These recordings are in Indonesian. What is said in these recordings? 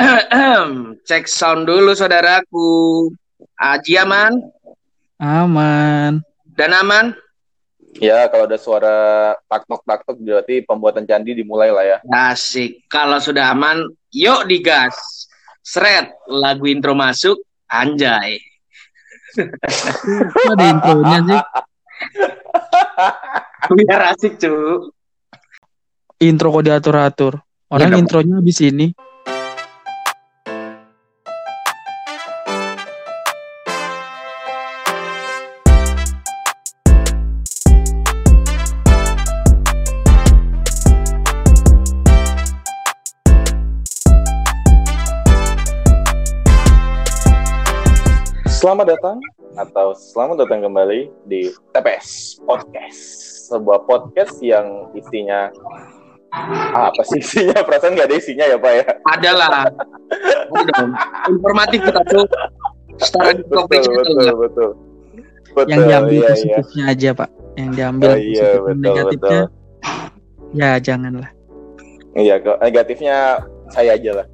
Cek sound dulu saudaraku. Aji aman Aman. dan aman. Ya, kalau ada suara taktok taktok berarti pembuatan candi dimulai lah ya. Asik. Kalau sudah aman, yuk digas. Seret, lagu intro masuk. Anjay. Ada intronya sih? Biar asik cu. Intro kok diatur-atur. Orang Iya, intronya habis ini. Selamat datang atau selamat datang kembali di TPS Podcast. Sebuah podcast yang isinya ah, apa sih isinya? Perasaan nggak ada isinya ya Pak ya? Adalah. Informatif kita tuh. Setara di topik Betul, itu. betul, betul. Betul, Yang diambil iya, iya. positifnya aja, Pak. Yang diambil Oh, iya, positif betul, negatifnya. Ya, janganlah. Iya, kok negatifnya saya aja lah.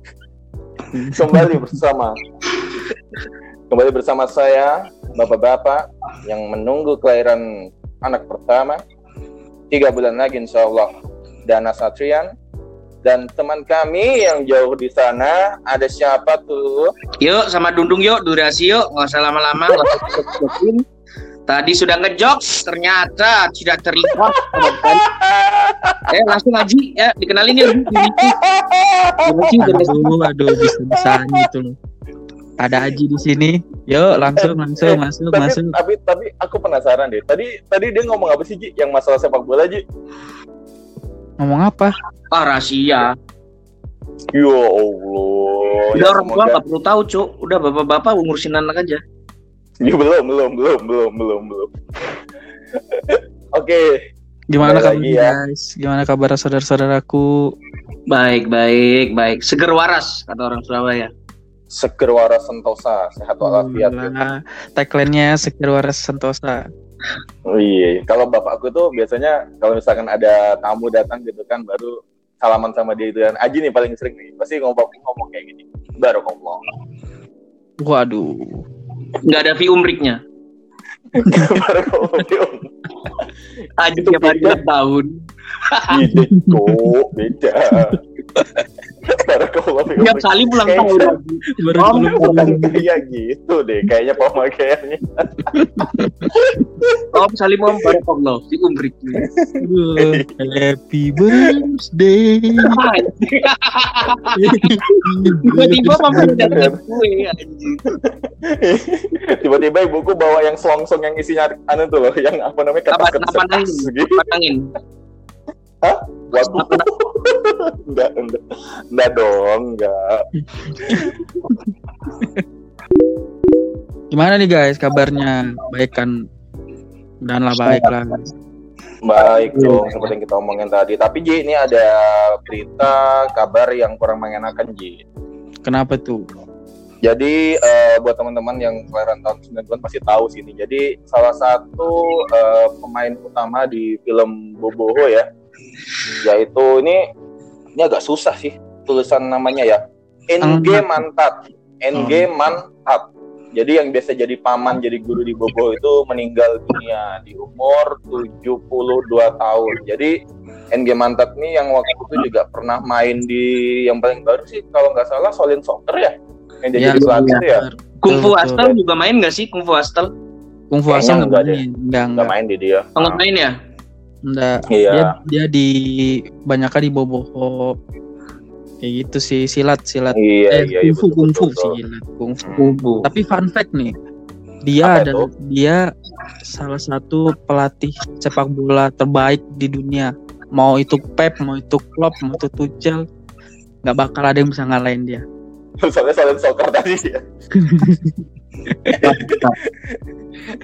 Kembali bersama kembali bersama saya, bapak-bapak yang menunggu kelahiran anak pertama tiga bulan lagi insya Allah Dana Satrian dan teman kami yang jauh di sana ada siapa tuh? Yuk sama Dundung yuk, durasi yuk, nggak usah lama-lama. nggak usah cepet-cepetin. Tadi sudah ngejokes, ternyata tidak terima. Eh langsung Aji, ya dikenalin ya. Aduh, aduh, bisa-bisanya itu loh. Ada Aji di sini. Yuk, langsung, langsung, masuk, tapi, masuk. tapi tapi aku penasaran deh. Tadi tadi dia ngomong apa sih Ji? Yang masalah sepak bola Ji? Ngomong apa? Ah rahasia. Ya Allah. Ya, orang tua nggak perlu tahu cuk. Udah bapak-bapak ngurusin anak aja. Ya, belum, belum, belum, belum, belum, belum. Oke, Gimana Kembali kabar lagi ya. guys? Gimana kabar saudara-saudaraku? Baik, baik, baik. Seger waras kata orang Surabaya. Seger waras sentosa, sehat walafiat. gitu. Wah, Tagline-nya Sekir Waras Sentosa. Oh, iya, kalau bapakku tuh biasanya kalau misalkan ada tamu datang gitu kan baru salaman sama dia itu kan. Aji nih paling sering nih, pasti ngomong ngomong kayak gini. Baru ngomong. Waduh. Nggak ada fee umriknya. baru ngomong. Aji tiap hari tahun. Beda, kok, beda. Tiap kali ulang Kayak- tahun lagi. Baru Om, belum Bukan kayak gitu deh, kayaknya pemakaiannya. Om Salim Om Barakallah umriknya. Aduh, Happy birthday. Tiba-tiba mama datang gue anjing. Tiba-tiba ibuku bawa yang selongsong yang isinya anu tuh loh, yang apa namanya Napan, kertas napan angin. kertas gitu. Napan angin. Waduh. Enggak, enggak. Enggak dong, enggak. Gimana nih guys kabarnya? Baik kan? Dan lah baik lah. Baik dong, seperti yang kita omongin tadi. Tapi Ji, ini ada berita kabar yang kurang mengenakan Ji. Kenapa tuh? Jadi eh, buat teman-teman yang kelahiran tahun 90-an pasti tahu sih ini. Jadi salah satu eh, pemain utama di film Boboho ya, yaitu ini ini agak susah sih tulisan namanya ya. NG Mantat. NG Mantat. Jadi yang biasa jadi paman, jadi guru di Boboho itu meninggal dunia di umur 72 tahun. Jadi NG Mantat nih yang waktu itu juga pernah main di yang paling baru sih kalau nggak salah Solin Soccer ya yang dia jadi pelatih itu ya benar. Kung Fu Betul, Hustle juga main nggak sih Kung Fu Hustle? Kung Fu Kayaknya Hustle enggak enggak main. Enggak, nggak enggak. main di dia Oh, nggak main ya? Enggak. iya Dia dia di banyak di Boboho. Kayak gitu sih silat silat. iya eh, iya iya, kungfu betul, kungfu silat kungfu. Kubu. Tapi fun fact nih, dia Apa ada itu? dia salah satu pelatih sepak bola terbaik di dunia. Mau itu Pep, mau itu Klopp, mau itu Tuchel, nggak bakal ada yang bisa ngalahin dia. soalnya Solin Soccer tadi ya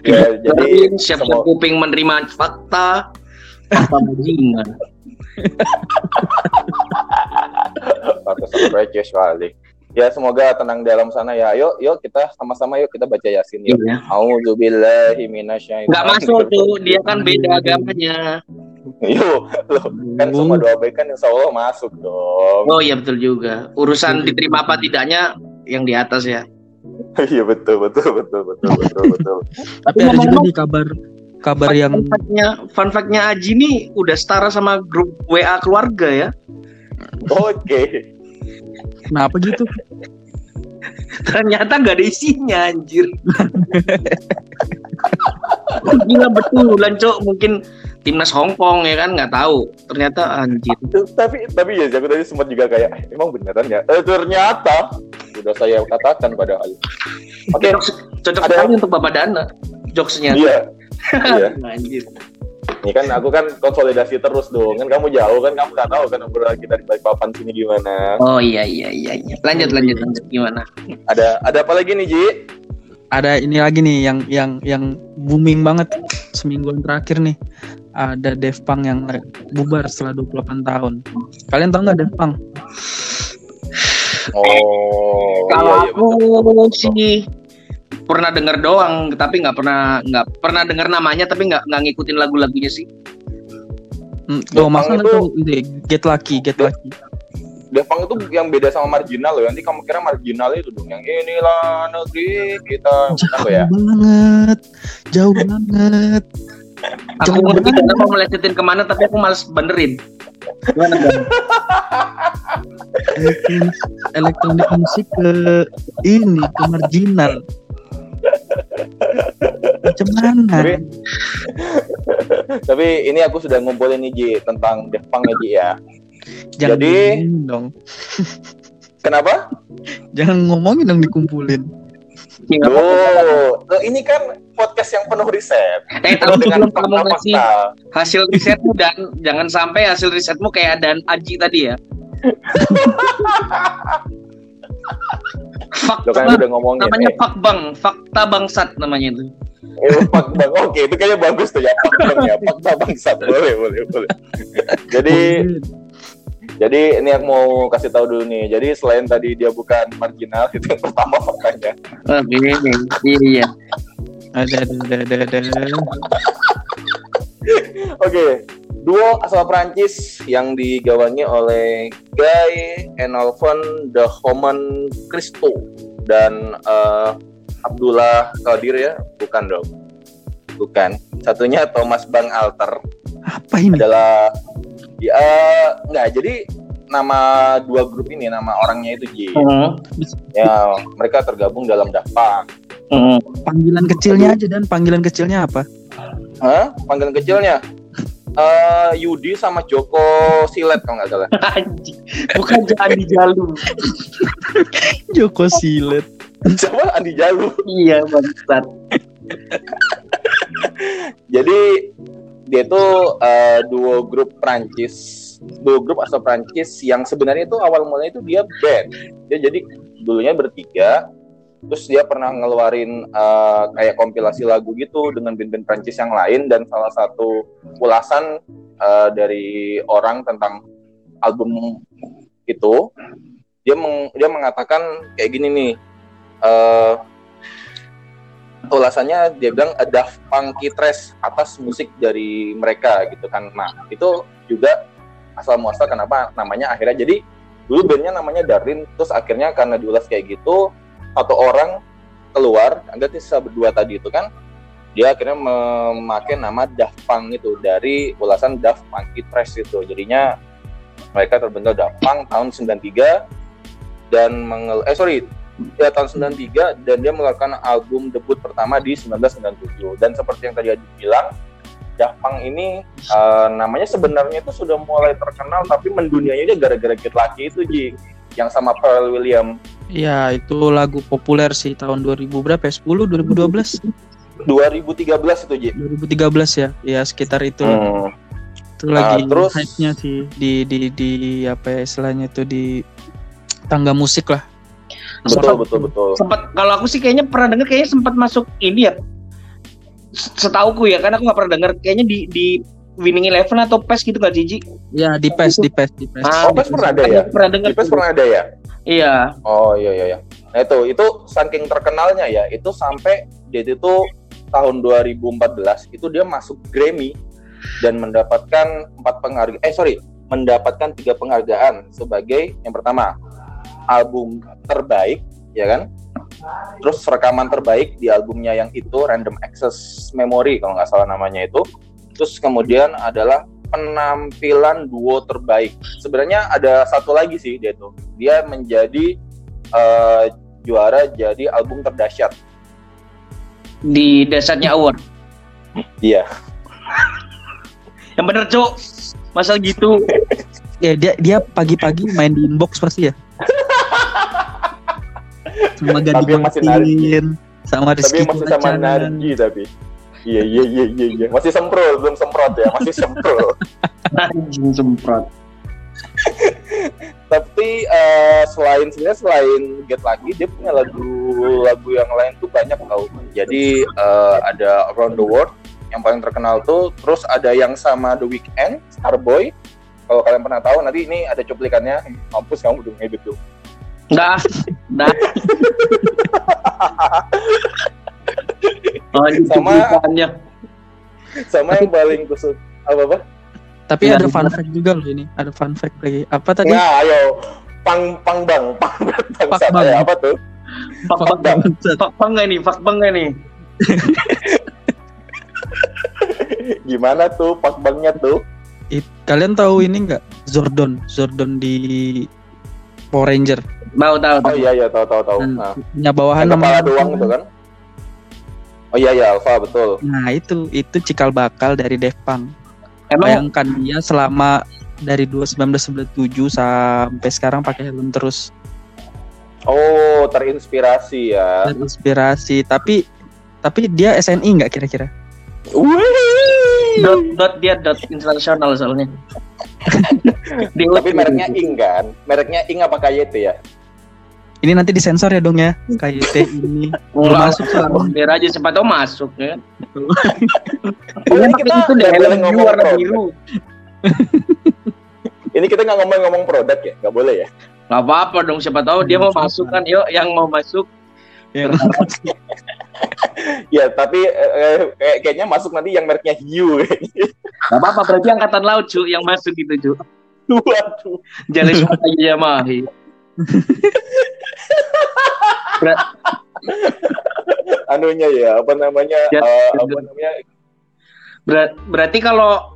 ya jadi siap semua- kuping menerima fakta apa bajingan. Pantesan receh sekali. Ya semoga tenang dalam sana ya. Yuk, yuk kita sama-sama yuk kita baca Yasin yuk. Iya. Auzubillahi minasyaitonir Nggak masuk tuh, dia kan beda agamanya. Yo, loh, kan semua doa baik kan insya Allah masuk dong. Oh iya betul juga. Urusan diterima apa tidaknya yang di atas ya. Iya betul betul betul betul betul betul. Tapi ada juga nih kabar kabar yang fun fact-nya, fun fact-nya Aji nih udah setara sama grup WA keluarga ya. Oke. kenapa gitu? Ternyata nggak ada isinya anjir. Gila betulan cok mungkin timnas Hongkong ya kan nggak tahu. Ternyata anjir. Tapi tapi ya aku tadi sempat juga kayak "Eh, emang beneran ya? Eh, ternyata sudah saya katakan padahal. Oke. Jokes cocok Ada- sekali untuk Bapak Dana. Jokesnya. Iya. Iya. anjir. Ini kan aku kan konsolidasi terus dong. Kan kamu jauh kan kamu nggak tahu kan obrolan kita di balik papan sini gimana. Oh iya iya iya iya. Lanjut lanjut lanjut gimana? Ada ada apa lagi nih Ji? Ada ini lagi nih yang yang yang booming banget semingguan terakhir nih. Ada Dev Punk yang bubar setelah 28 tahun. Kalian tahu nggak Dev Punk? Oh. Kalau iya, iya, aku sih pernah denger doang, tapi nggak pernah nggak pernah denger namanya, tapi nggak nggak ngikutin lagu-lagunya sih. Hmm, Dev tuh Punk masa itu- itu Get Lucky, Get Lucky. Devang itu yang beda sama marginal loh. Nanti kamu kira marginal itu dong yang inilah negeri kita. Jauh ya? banget, jauh banget. Aku Jangan ngerti kenapa melesetin ke mana, tapi aku males benerin. Gimana elektronik musik ke ini ke marginal. Macam mana? Tapi, tapi ini aku sudah ngumpulin nih Ji tentang Devang ya Ji ya. Jangan jadi- dong. Kenapa? Jangan ngomongin dong dikumpulin. Loh, ini kan podcast yang penuh riset. Eh, tapi dengan kamu ngasih hasil risetmu dan jangan sampai hasil risetmu kayak dan Aji tadi ya. Fakta Lo kan Bang. udah ngomongin. namanya Eh, fak bang, fakta bangsat namanya itu. eh, fak bang. Oke, itu kayaknya bagus tuh ya. Fak bang ya. Fakta bangsat. Boleh, boleh, boleh. Jadi, jadi ini aku mau kasih tahu dulu nih. Jadi selain tadi dia bukan marginal, itu yang pertama faktanya. Oke, iya. ada ada ada ada Oke, duo asal Prancis yang digawangi oleh Guy Enolfon de Homan Christo dan eh, Abdullah Qadir ya, bukan dong, bukan. Satunya Thomas Bang Alter Apa ini? adalah ya nggak jadi nama dua grup ini nama orangnya itu Ji Hmm. ya mereka tergabung dalam Daft Punk Hmm. Panggilan kecilnya aja dan panggilan kecilnya apa? Hah? panggilan kecilnya eh Yudi sama Joko Silet kalau nggak salah. Bukan Andi Jalu. Joko Silet. siapa Andi Jalu Iya, bangsat. Jadi dia itu eh, duo grup Prancis, duo grup asal Prancis yang sebenarnya itu awal mulanya itu dia band. Dia jadi dulunya bertiga, terus dia pernah ngeluarin eh, kayak kompilasi lagu gitu dengan band-band Prancis yang lain dan salah satu ulasan eh, dari orang tentang album itu dia meng- dia mengatakan kayak gini nih. eh ulasannya dia bilang ada funky trash atas musik dari mereka gitu kan. Nah, itu juga asal muasal kenapa namanya akhirnya. Jadi dulu bandnya namanya Darlin terus akhirnya karena diulas kayak gitu satu orang keluar anggap sisa berdua tadi itu kan dia akhirnya memakai nama Daft Punk itu dari ulasan Daft Funky Trash itu. Jadinya mereka terbentuk Daft Punk tahun 93 dan mengel eh sorry ya tahun 93 dan dia mengeluarkan album debut pertama di 1997 dan seperti yang tadi Adi bilang Daft Punk ini eh, namanya sebenarnya itu sudah mulai terkenal tapi mendunianya dia gara-gara Get Lucky itu Ji yang sama Pharrell Williams Ya, itu lagu populer sih tahun 2000 berapa ya? 10 2012 2013 itu Ji 2013 ya. Ya sekitar itu. Hmm. Itu lagi terus- hype-nya sih di di di apa ya istilahnya itu di tangga musik lah. betul betul betul Sempat kalau aku sih kayaknya pernah denger kayaknya sempat masuk ini ya. Setauku ya, karena aku nggak pernah denger kayaknya di di Winning Eleven atau PES gitu nggak Jiji? Ya di PES, di PES, di PES. Ah, Oh, PES pernah ada ya? Pernah denger. Di PES pernah ada ya Iya. Oh iya iya iya. Nah itu itu saking terkenalnya ya itu sampai dia itu tahun 2014 itu dia masuk Grammy dan mendapatkan empat penghargaan eh sorry mendapatkan tiga penghargaan sebagai yang pertama album terbaik ya kan terus rekaman terbaik di albumnya yang itu Random Access Memory kalau nggak salah namanya itu terus kemudian adalah penampilan duo terbaik sebenarnya ada satu lagi sih dia tuh dia menjadi eh, juara jadi album terdahsyat Di dasarnya award. iya Yang bener, Cuk. Masa gitu? Ya dia dia pagi-pagi main di inbox pasti ya. Sama Gadi Tapi masih narik. Sama tapi Rizky masih sama. Narji tapi. Iya iya iya iya iya. Masih semprot belum semprot ya masih semprot. Anjing semprot. tapi eh, selain sebenarnya selain Get Lucky dia punya lagu lagu yang lain tuh banyak tau. Jadi eh, ada Around the World yang paling terkenal tuh. Terus ada yang sama The Weeknd Starboy. Kalau kalian pernah tahu nanti ini ada cuplikannya. Mampus kamu udah ngedit tuh Enggak. Enggak. Oh, ini Sama- cuplikannya. sama yang paling kusut apa apa Tapi Iya, ada fun fact juga loh ini. Ada fun fact lagi. Apa tadi? nah ayo pang pang bang pang bang Pak Bang. ya, apa tuh Fuck bang. banget. Fak bang nggak nih? Fak bang nggak nih? gimana tuh pak bangnya tuh It- kalian tahu ini nggak? Zordon, Zordon di Power Ranger. Tahu tahu. oh tahu. iya iya tahu tahu tahu Hmm. nah, Punya bawahan yang kepala doang itu kan oh iya iya Alpha betul Nah itu itu cikal bakal dari Def Punk. Emang Bayangkan dia selama dari 1997 sampai sekarang pakai helm terus Oh, terinspirasi ya. terinspirasi. Tapi tapi dia SNI nggak kira-kira? Wih. dot dot dia dot internasional soalnya. Di Tapi mereknya Ing kan? Mereknya Ing apa KYT ya? Ini nanti disensor ya dong ya. KYT ini belum masuk soalnya. Biar aja siapa tahu masuk ya. Oh, Ini kita itu deh nggak helm biru warna biru. Ini kita nggak ngomong-ngomong produk ya? Nggak boleh ya? Gak apa-apa dong siapa tahu dia mau Nggak masuk kan. Yuk yang mau masuk. Ya. Ya, tapi eh, eh, kayak- kayaknya masuk nanti yang mereknya Hiu. Gak apa-apa berarti angkatan laut cu yang masuk gitu cu. Waduh. Jalan aja mahi. Anunya ya, apa namanya? Ya, ya. apa namanya? Ber- berarti kalau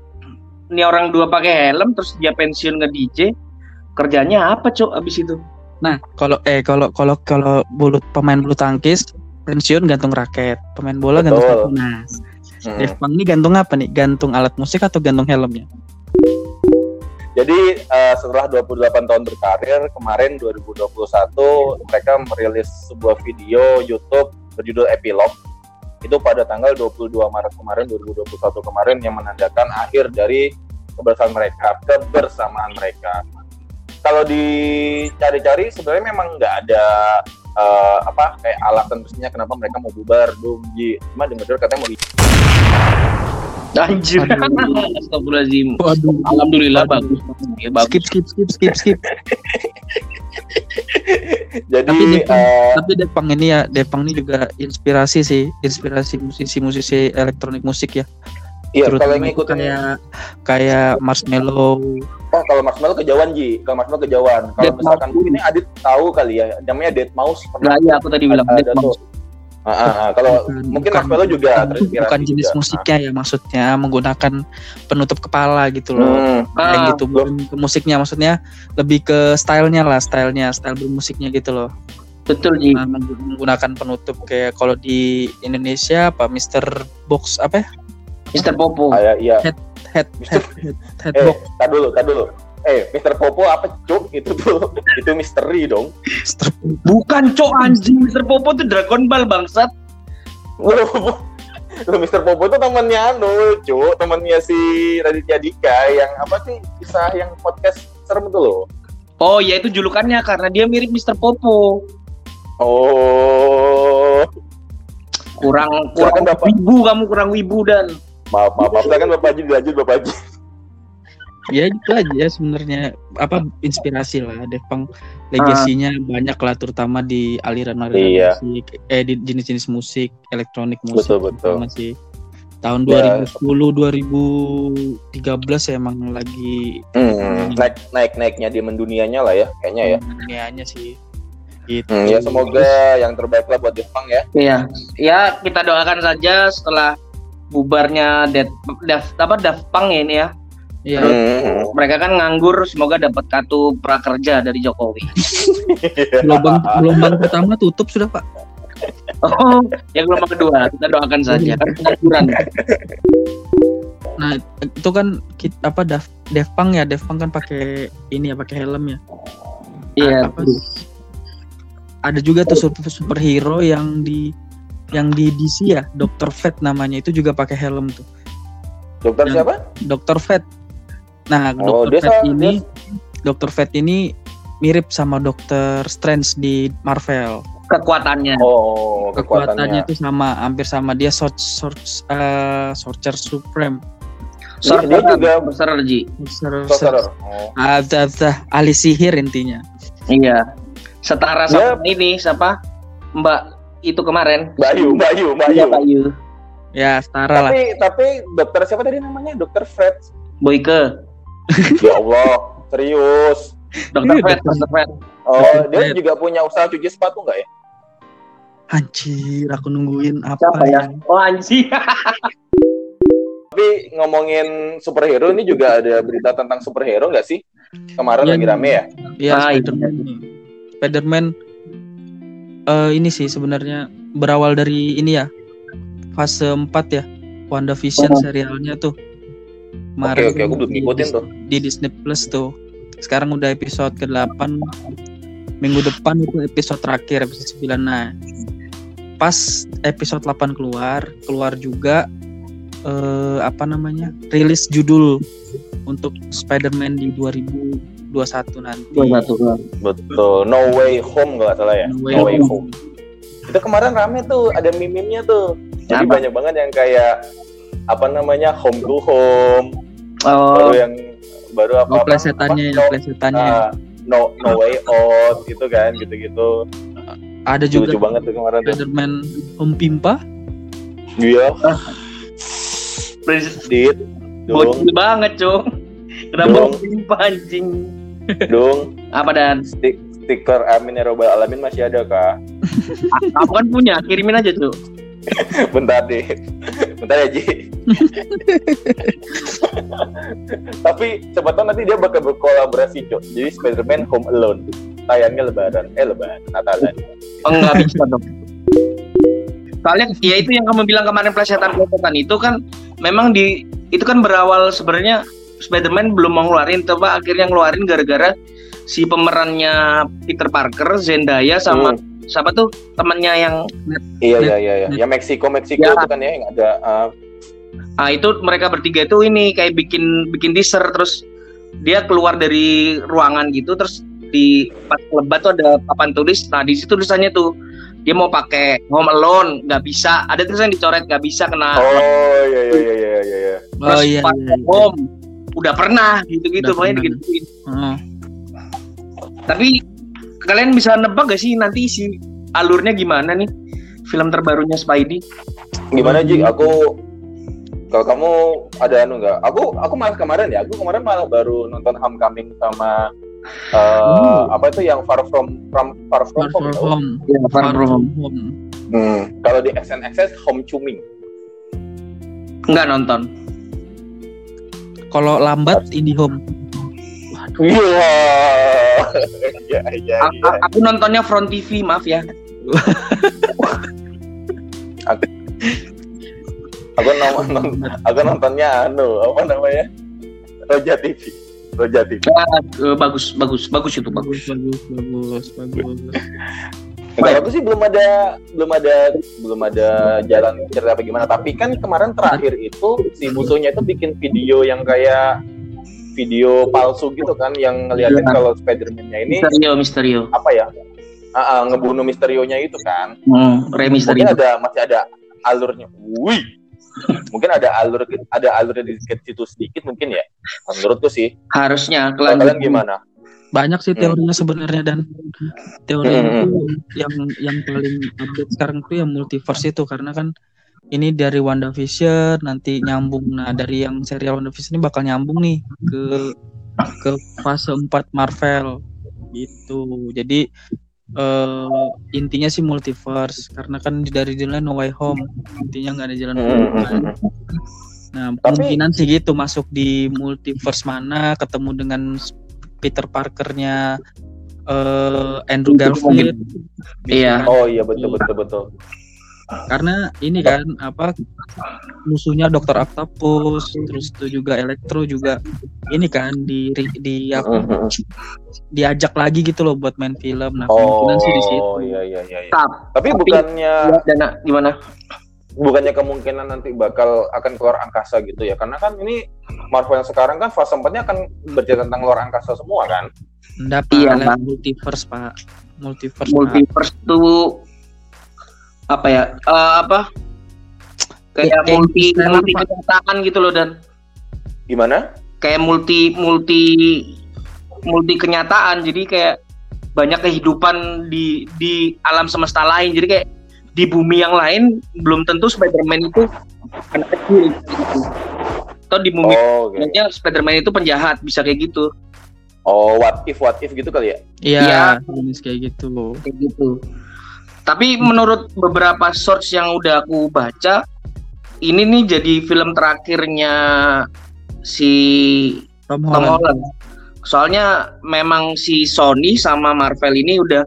ini orang dua pakai helm terus dia pensiun nge DJ kerjanya apa cuk abis itu? Nah, kalau eh kalau kalau kalau bulu pemain bulu tangkis pensiun gantung raket, pemain bola gantung Betul. sepatu. Nah, Hmm. Def Punk ini gantung apa nih? Gantung alat musik atau gantung helmnya? Jadi eh, setelah 28 tahun berkarir, kemarin 2021 mereka merilis sebuah video YouTube berjudul Epilogue. Itu pada tanggal 22 Maret kemarin 2021 kemarin yang menandakan akhir dari kebersamaan mereka, kebersamaan mereka. Kalau dicari-cari sebenarnya memang nggak ada eh, apa kayak alasan resminya kenapa mereka mau bubar, dong. Ji. Cuma dengar katanya mau di Anjir. Astagfirullahaladzim. Waduh. Alhamdulillah Waduh. bagus. Ya, bagus. Skip skip skip skip skip. Jadi Tapi Def Punk, eh, tapi Def Punk ini ya, Def Punk ini juga inspirasi sih, inspirasi musisi-musisi elektronik musik ya. Iya kalau yang ngikutin kayak kayak Marshmello, Oh, kalau Marshmallow kejauhan Ji. Kalau Marshmallow kejauhan. Kalau Dead misalkan Mouse. ini Adit tahu kali ya, namanya Dead Mouse. Nah, iya aku tadi bilang Dead Mouse. tuh. Ah, ah, ah. Kalau Bukan- mungkin bukan- Marshmallow juga bukan, terinspirasi bukan jenis juga. musiknya ya maksudnya menggunakan penutup kepala gitu Ah. loh. Hmm. Kayak Ah, gitu bukan ke musiknya maksudnya lebih ke stylenya lah stylenya style bermusiknya gitu loh betul Ji. Nah, menggu- menggunakan penutup kayak kalau di Indonesia apa Mr. Box apa ya Mister Popo. Ah, ya, iya. head head Mr. head, head Eh, box tak dulu, tak dulu. Eh, Mr. Popo apa cuk itu tuh? itu misteri dong. Mr. Bukan cok anjing Mister Popo tuh Dragon Ball bangsat. Lu, lu Mr. Popo tuh temannya anu, cuk, temannya si Raditya Dika yang apa sih kisah yang podcast serem itu loh. Oh ya itu julukannya karena dia mirip Mister Popo. Oh, Kurang kurang Bapak. wibu kamu kurang wibu dan maaf, maaf, maaf. Silakan Bapak Haji dilanjut Bapak Haji. ya itu aja sebenarnya apa inspirasi lah Def Punk legasinya banyak lah terutama di aliran-aliran Iya. musik eh di jenis-jenis musik elektronik musik Betul, betul. terutama sih tahun Ya. 2010 2013 ya emang lagi Hmm, naik naik naiknya di mendunianya lah ya kayaknya ya. dunianya sih gitu Hmm, ya semoga yang terbaik lah buat Jepang ya. Iya, ya kita doakan saja setelah bubarnya Dead, Daft, apa Daft Punk ya ini ya. Iya. Hmm. Mereka kan nganggur, semoga dapat kartu prakerja dari Jokowi. gelombang gelombang pertama tutup sudah pak Oh, yang gelombang kedua kita doakan saja kan pengangguran. nah itu kan ki- apa Daft Daft Punk ya Daft Punk kan pakai ini ya pakai helm ya Iya. Apa- ada juga tuh super superhero yang di yang di DC ya Dr. Fate namanya itu juga pakai helm tuh Dokter Yang- siapa? Dr. Fate nah Oh, Fate sa- ini Dr. Fate ini mirip sama Dr. Strange di Marvel Kekuatannya. Oh, kekuatannya kekuatannya. itu sama hampir sama dia Sor Sor eh, Sorcerer Supreme dia juga- besar Ji. Sorcerer Sorcerer. Oh. Ah, dah, dah, ahli sihir intinya Iya. Setara sama ini siapa? Mbak itu kemarin. Bayu, Bayu, Iya, Bayu. Pak Yu. ya setara lah Tapi tapi dokter siapa tadi namanya? Dokter Fred. Boyke. ya Allah, serius. Dokter Iya, Fred. Dokter Fred. Oh, Dokter dia Fred. juga punya usaha cuci sepatu nggak ya? anjir aku nungguin apa Siapa ya? Oh anjing. Tapi ngomongin superhero ini juga ada berita tentang superhero nggak sih? Kemarin Iya. lagi rame ya? ya Ah, iya. Spiderman Spiderman eh, ini sih sebenarnya berawal dari ini ya. Fase 4 ya WandaVision Oh. serialnya tuh. Oke, oke, aku belum di ngikutin Dis- tuh. di Disney Plus tuh. Sekarang udah episode ke-8 minggu depan itu episode terakhir episode 9 nah pas episode 8 keluar keluar juga eh, apa namanya rilis judul untuk Spider-Man di 2021 nanti Dua satu. Betul. No Way Home nggak salah ya? No Way Home. Itu kemarin rame tuh, ada meme-nya tuh. Jadi Apa? banyak banget yang kayak apa namanya home to home, Oh, baru yang baru apa? Oh, apa- plesetannya, apa- no, plesetannya. ah, no, no way out gitu kan, gitu-gitu. Ada juga Lucu banget tuh kemarin tuh. Spider-Man Home Pimpa. Iya, Prince- dit, dong, bocil banget, Cung. Kenapa Dong. timpa anjing? Dong, Apa dan? stik, stiker Amin ya Robbal Alamin masih ada kak? Aku kan punya, kirimin aja tuh. Bentar deh, bentar ya Ji. Tapi siapa tahu nanti dia bakal berkolaborasi cok. Jadi Spider-Man Home Alone tayangnya Lebaran, eh Lebaran, Natalan. Oh, enggak bisa dong. Soalnya ya itu yang kamu bilang kemarin plesetan-plesetan itu kan memang di itu kan berawal sebenarnya Spider-Man belum mau ngeluarin coba akhirnya ngeluarin gara-gara si pemerannya Peter Parker, Zendaya sama Hmm, siapa tuh temannya yang Iya iya iya, iya. ya Meksiko Meksiko Ya. itu kan ya yang ada. ah, ah itu mereka bertiga itu ini kayak bikin bikin teaser terus dia keluar dari ruangan gitu terus di pas lebat tuh ada papan tulis nah di situ tulisannya tuh dia mau pakai home alone nggak bisa ada tulisan dicoret nggak bisa kena oh iya iya iya iya iya. iya. Oh Terus iya iya. iya. home udah pernah gitu-gitu Udah pokoknya pernah. digituin Oh. tapi kalian bisa nebak gak sih nanti isi alurnya gimana nih film terbarunya Spidey Gimana Ji? Aku kalau kamu ada anu nggak? Aku aku malah kemarin ya, aku kemarin malah baru nonton Homecoming sama eh, Hmm. apa itu yang Far From From Far From Far Home. From? Home. ya Far From Home. Hmm, kalau di XNXS Home Chuming. nggak nonton Kalau lambat Indie Home. Iya. Iya iya iya. aku nontonnya Front TV maaf ya Aku nonton aku nontonnya anu apa namanya? Roja TV. Roja TV. Ah, eh, bagus bagus bagus itu bagus Bagus bagus bagus bagus. Kalau aku sih belum ada belum ada belum ada jalan cerita apa gimana. Tapi kan kemarin terakhir itu si musuhnya itu bikin video yang kayak video palsu gitu kan yang ngeliatin Iya. kalau Spider-Man-nya ini Misterio Misterio apa ya? Ah, ah, ngebunuh Misterio-nya itu kan. hmm, Rey Mungkin ada masih ada alurnya. Wih. Mungkin ada alur ada alurnya di situ sedikit mungkin ya. Menurutku sih. harusnya kalian kelanjutan gimana? Banyak sih Hmm. teorinya sebenarnya dan teori Hmm. itu yang yang paling update sekarang tuh yang multiverse itu karena kan ini dari WandaVision nanti nyambung. Nah, dari yang serial WandaVision ini bakal nyambung nih ke ke fase 4 Marvel gitu. Jadi eh intinya sih multiverse karena kan dari jalan No Way Home intinya nggak ada jalan Hmm, keluar. hmm, hmm. Nah, Tapi- kemungkinan sih gitu masuk di multiverse mana ketemu dengan Peter Parkernya eh Andrew Garfield. Iya. Oh iya betul betul betul. Karena ini kan apa musuhnya Dr. Octopus, terus itu juga Electro juga ini kan di di apa hmm. diajak lagi gitu loh buat main film. Nah, kemungkinan sih di situ. Oh iya iya iya. iya. Tap. Tapi Tapi- bukannya Dana gimana? Bukannya kemungkinan nanti bakal akan keluar angkasa gitu ya? Karena kan ini Marvel yang sekarang kan fase 4-nya akan bercerita tentang luar angkasa semua kan? Enggak, Pak. Iya, Pak. multiverse, Pak. Multiverse. Pak. Multiverse tuh apa ya? Eh, apa? Kayak Kayak multi multi Pak. kenyataan gitu loh dan Gimana? kayak multi multi multi kenyataan. Jadi kayak banyak kehidupan di di alam semesta lain. Jadi kayak di bumi yang lain belum tentu Spider-Man itu anak kecil gitu. Atau di bumi Oh, lainnya Spider-Man itu penjahat, bisa kayak gitu. Oh, what if what if gitu kali ya? Iya, jenis kayak gitu. kayak gitu. Tapi menurut beberapa source yang udah aku baca, ini nih jadi film terakhirnya si Tom Tom Holland. Holland. Soalnya memang si Sony sama Marvel ini udah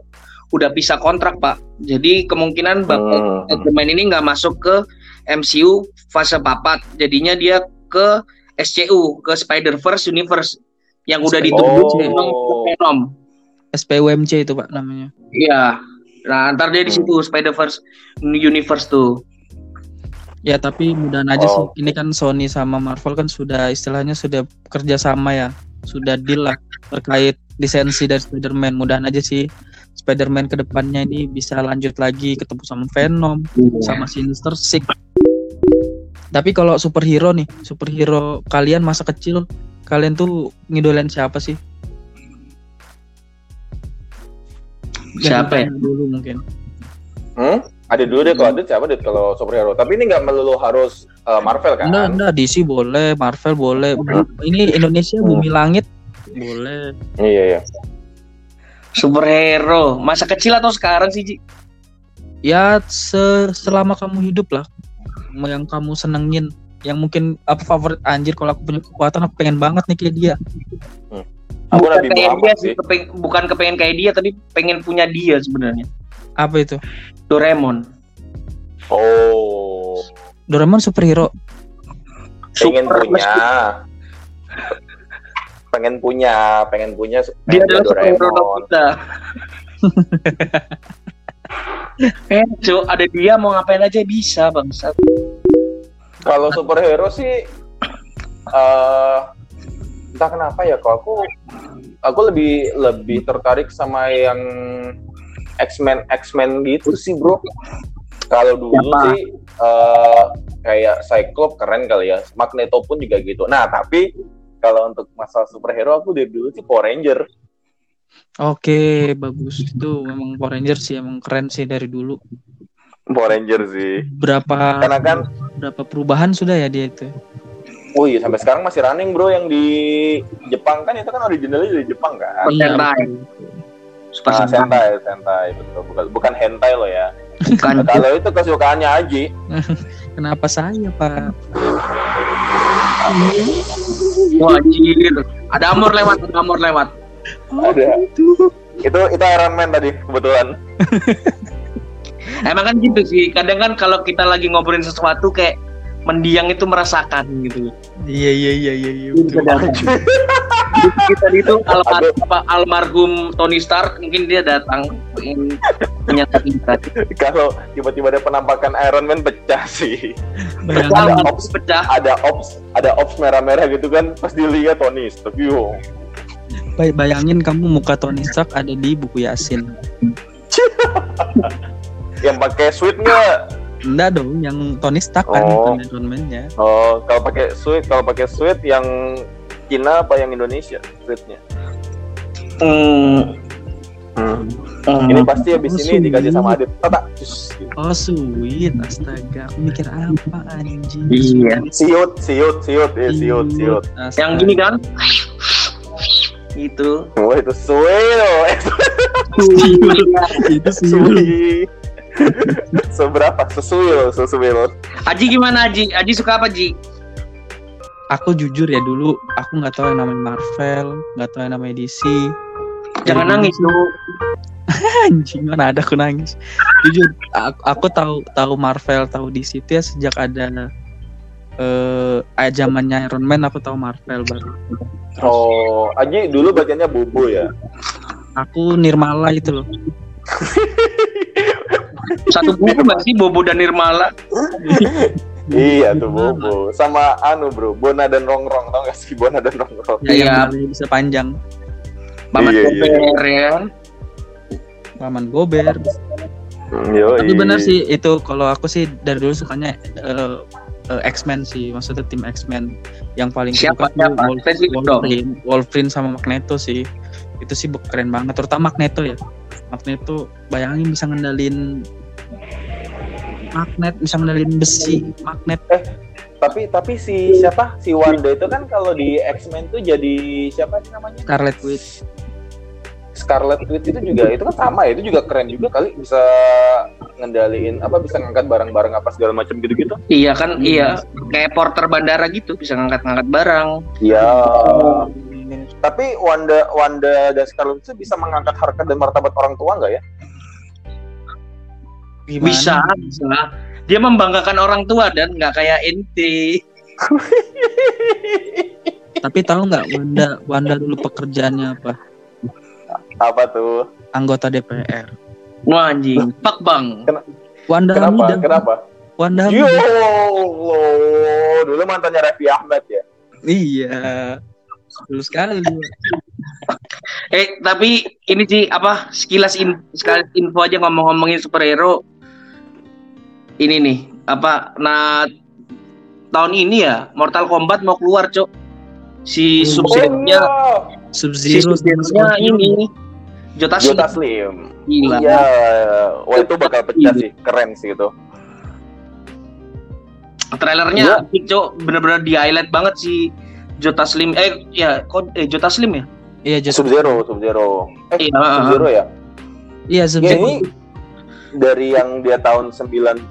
udah bisa kontrak pak. Jadi kemungkinan bakal Hmm. Spider-Man ini nggak masuk ke MCU fase papat. Jadinya dia ke SCU ke Spider-Verse Universe yang udah ditunggu Oh. Venom Venom. SPWMC itu, Pak namanya. Iya. Nah, ntar dia di Hmm. situ Spider-Verse Universe tuh. Ya, tapi mudahan aja Oh. sih. Ini kan Sony sama Marvel kan sudah istilahnya sudah kerja sama ya. Sudah deal lah terkait lisensi dari Spider-Man. Mudahan aja sih Spider-Man ke depannya ini bisa lanjut lagi ketemu sama Venom, sama Sinister Six. Tapi kalau superhero nih, superhero kalian masa kecil, kalian tuh ngidolain siapa sih? Siapa ya? Dulu mungkin. Hmm? Ada dulu deh kalau ada siapa deh kalau superhero. Tapi ini nggak melulu harus uh, Marvel kan? Enggak, enggak, DC boleh, Marvel boleh. Ini Indonesia Bumi Langit boleh. Iya iya. Superhero masa kecil atau sekarang sih Ji? Ya se- selama kamu hidup lah, yang kamu senengin, yang mungkin apa favorit anjir kalau aku punya kekuatan aku pengen banget nih kayak dia. Aku bukan Nabi kayak dia sih. kepeng- bukan kepengen kayak dia tapi pengen punya dia sebenarnya. Apa itu? Doraemon. Oh, Doraemon superhero. pengen Super punya. pengen punya, pengen punya Dia pengen adalah punya Doraemon. kita. eh, ada dia mau ngapain aja bisa, Bangsa. Kalau superhero sih eh entah kenapa ya kalau aku aku lebih lebih tertarik sama yang X-Men X-Men gitu sih, Bro. Kalau dulu Siapa? sih eh kayak Cyclops keren kali ya. Magneto pun juga gitu. Nah, tapi kalau untuk masalah superhero aku dari dulu sih Power Ranger. Oke, bagus. Itu memang Power Rangers sih emang keren sih dari dulu. Power Ranger sih. Berapa Karena kan berapa perubahan sudah ya dia itu? Oh iya sampai sekarang masih running bro yang di Jepang kan itu kan originalnya dari Jepang kan. Iya, Sentai. Super Ah, Sentai. sentai, sentai betul bukan bukan hentai loh ya. Bukan. Nah, kalau itu kesukaannya Aji. Kenapa saya, Pak? Wah, anjir. Ada Amor lewat, ada Amor lewat. Ada. Itu. Itu itu Iron Man tadi kebetulan. Emang kan gitu sih. Kadang kan kalau kita lagi ngobrolin sesuatu kayak mendiang itu merasakan gitu. Iya, iya, iya, iya, iya. Kita itu almar apa, almarhum Tony Stark mungkin dia datang ingin menyatakan kita. kalau tiba-tiba ada penampakan Iron Man pecah sih. Bayangin, Ada ops. pecah. Ada ops, ada ops merah-merah gitu kan pas dilihat Tony Stark. Yo. bay- bayangin kamu muka Tony Stark ada di buku Yasin. Yang pakai suit nggak? Enggak dong, yang Tony Stark kan Oh. bukan Iron Man-nya. Oh, kalau pakai suit, kalau pakai suit yang Cina apa yang Indonesia suitnya? Hmm, Hmm. Ini pasti habis Oh, ini dikasih sama sweet. Adit. Tata. Oh sweet, astaga. Aku mikir apa anjing? Iya. Siut, siut, siut, ya siut, siut. Astaga. Yang gini kan? Gitu. Wah itu suil, eh, itu sih. Seberapa? Sesuil, sesuil. Aji gimana Aji? Aji suka apa Ji? Aku jujur ya dulu aku nggak tahu yang namanya Marvel, nggak tahu yang namanya DC. Jangan Jadi nangis dulu- lu. Anjing mana ada aku nangis. Jujur aku, aku tahu tahu Marvel, tahu DC itu ya sejak ada eh uh, zamannya Iron Man aku tahu Marvel baru. Terus Oh, Aji dulu bacanya Bobo ya. aku Nirmala itu loh. Satu buku nggak sih Bobo dan Nirmala? Iya tuh Bobo. Sama anu bro, Bona dan Rongrong tau gak sih Bona dan Rongrong? Ya, Iya. paling bisa panjang. Paman Iya, iya. Koper ya kan? Paman Gober. Yo, Tapi benar sih itu kalau aku sih dari dulu sukanya eh, eh, X-Men sih, maksudnya tim X-Men yang paling Siapa, siapa? Dong. Wolverine, Wolverine sama Magneto sih. Itu sih keren banget, terutama Magneto ya. Magneto bayangin bisa ngendalin magnet, bisa ngendalin besi, magnet. Tapi tapi si siapa? Si Wanda itu kan kalau di X-Men tuh jadi siapa sih namanya? Scarlet Witch. Scarlet Witch itu juga itu kan sama ya, itu juga keren juga kali bisa ngendaliin apa bisa ngangkat barang-barang apa segala macam gitu-gitu. Iya kan, Hmm. iya. Kayak porter bandara gitu, bisa ngangkat-ngangkat barang. Iya. Tapi Wanda Wanda dan Scarlet Witch itu bisa mengangkat harkat dan martabat orang tua nggak ya? Gimana? Bisa, bisa. Dia membanggakan orang tua dan nggak kayak ente. Tapi tahu nggak Wanda Wanda dulu pekerjaannya apa? Apa tuh? Anggota DPR. Wah anjing, pak bang. Wanda Kenapa? Hamida. Kenapa? Wanda Yo, Hamida. Dulu mantannya Raffi Ahmad ya. Iya. Dulu sekali. Eh tapi ini sih apa sekilas in, sekilas info aja ngomong-ngomongin superhero. Ini nih apa? Nah tahun ini ya Mortal Kombat mau keluar cok. Si Oh, si Sub-Zero Sub-Zero-nya ini Jota Jota Slim. Slim. Gila. Iya. Wah itu bakal pecah sih, keren sih itu. Trailernya Iya. cok, bener-bener di highlight banget si Jota Slim. Eh ya, kok eh Jota Slim ya? Iya, Jota. Sub Zero, Sub Zero. Eh, Iya, Sub Zero ya? Iya, Ya Sub-Zero. ini dari yang dia tahun 95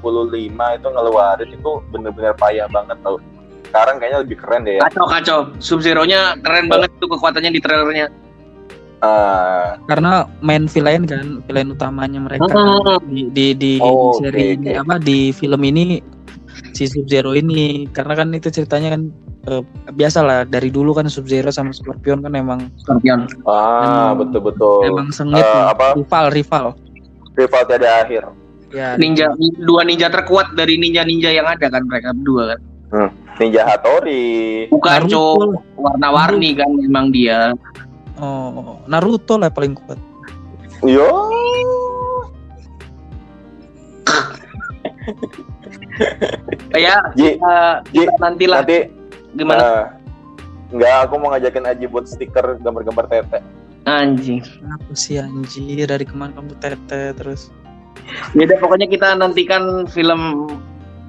itu ngeluarin itu bener-bener payah banget tau. Sekarang kayaknya lebih keren deh ya. Kacau kacau. Sub Zero-nya keren banget tuh kekuatannya di trailernya. Ah, Karena main villain kan, villain utamanya mereka Hmm. di di di Oh, seri oke, ini oke. apa di film ini si Sub-Zero ini karena kan itu ceritanya kan eh, biasalah dari dulu kan Sub-Zero sama Scorpion kan emang Scorpion. ah Emang- betul betul. emang sengit nih. apa? rival rival. Rival tiada akhir. Ya, Ninja dua ninja terkuat dari ninja-ninja yang ada kan mereka berdua kan. Ninja Hattori. Bukan cok warna-warni kan memang dia. Oh, Naruto lah paling kuat. Yo. Ya, kita nantilah nanti gimana eh, Enggak, aku mau ngajakin Aji buat stiker gambar-gambar tete. anjing. Apa sih anjir dari ke mana kamu tete terus? Ya udah pokoknya kita nantikan film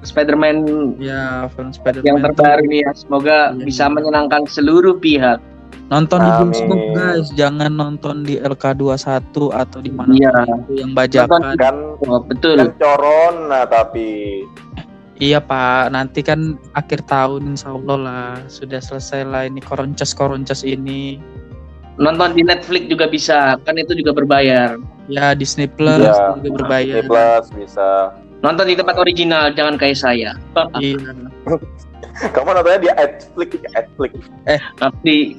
Spider-Man Ya, film Spider-Man yang terbaru nih ya. Semoga Iya. bisa menyenangkan seluruh pihak. Nonton di bioskop Amin. guys, jangan nonton di LK21 atau di mana itu yang bajakan. Kan Oh, betul. kan corona tapi Iya Pak, nanti kan akhir tahun insya Allah lah sudah selesai lah ini koronces koronces ini. Nonton di Netflix juga bisa, kan itu juga berbayar. Ya Disney Plus Iya. juga berbayar. Disney Plus bisa. Nonton di tempat original, jangan kayak saya. Iya. Kamu nontonnya di Netflix, Netflix. Tapi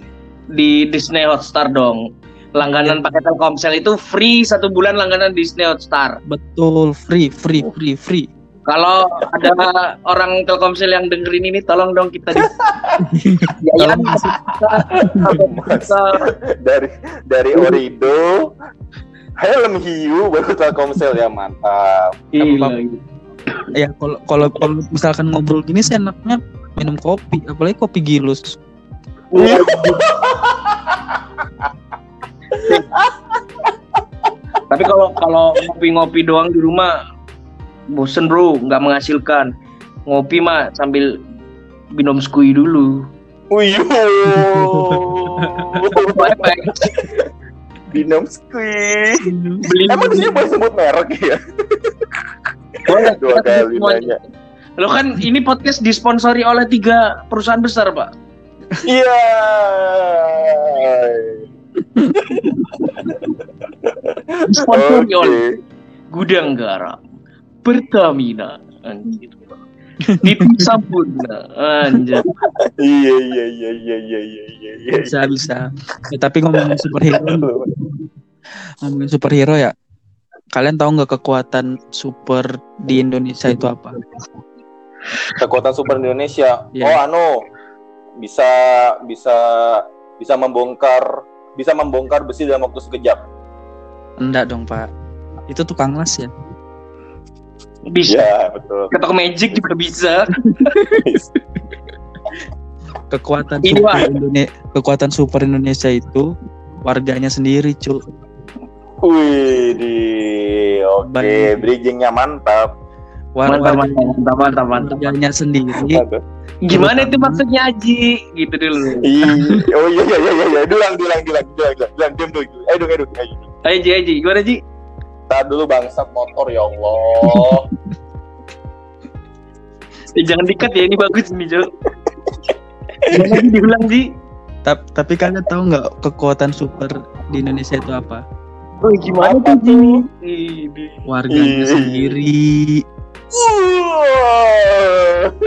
di Disney Hotstar dong. Langganan pakai Telkomsel itu free satu bulan langganan Disney Hotstar. Betul, free, free, free, free. Kalau ada orang Telkomsel yang dengerin ini, tolong dong kita di kita. dari dari Orido helm hiu baru Telkomsel ya mantap Gila. Ya kalau kalau kalau misalkan ngobrol gini sih enaknya minum kopi, apalagi kopi gilus. Tapi kalau kalau ngopi-ngopi doang di rumah bosen bro, nggak menghasilkan. Ngopi mah sambil minum skui dulu. Uyuh. Binom squeeze. Beli Emang di sini boleh sebut merek ya? Boleh, Dua kali nanya. Lo kan ini podcast disponsori oleh tiga perusahaan besar, Pak. Iya. Disponsori oleh Oke. Gudang Garam, Pertamina, anjir. Niti Sampurna, anjir. Iya iya iya iya iya iya iya. iya. bisa bisa Ya, tapi ngomongin superhero ngomongin superhero ya kalian tahu nggak kekuatan super di Indonesia itu apa Kekuatan super Indonesia. Iya. Oh anu bisa bisa bisa membongkar bisa membongkar besi dalam waktu sekejap. enggak dong pak itu tukang las ya Bisa. Iya betul. Ketok magic juga bisa. kekuatan Ini, super. Indonesia kekuatan super Indonesia itu warganya sendiri cu Wih, di oke, Baik. bridgingnya mantap. War- Mantap, mantap, mantap, mantap, warganya sendiri Aduh. Gimana itu maksudnya Aji? Gitu dulu. Ih, oh iya iya iya iya, dulang dulang dulang dulang dulang, dulang diam dulu. Eh dong, eh dong, ayo. Ayo Ji, Aji, gimana Ji? Tahan dulu bangsat motor ya Allah. Eh, jangan dikat ya, ini bagus nih, Jo. Ji, diulang Ji? Tap- tapi kalian tahu nggak kekuatan super di Indonesia itu apa Oh, gimana Apa tuh Ji? Ini. warganya sendiri.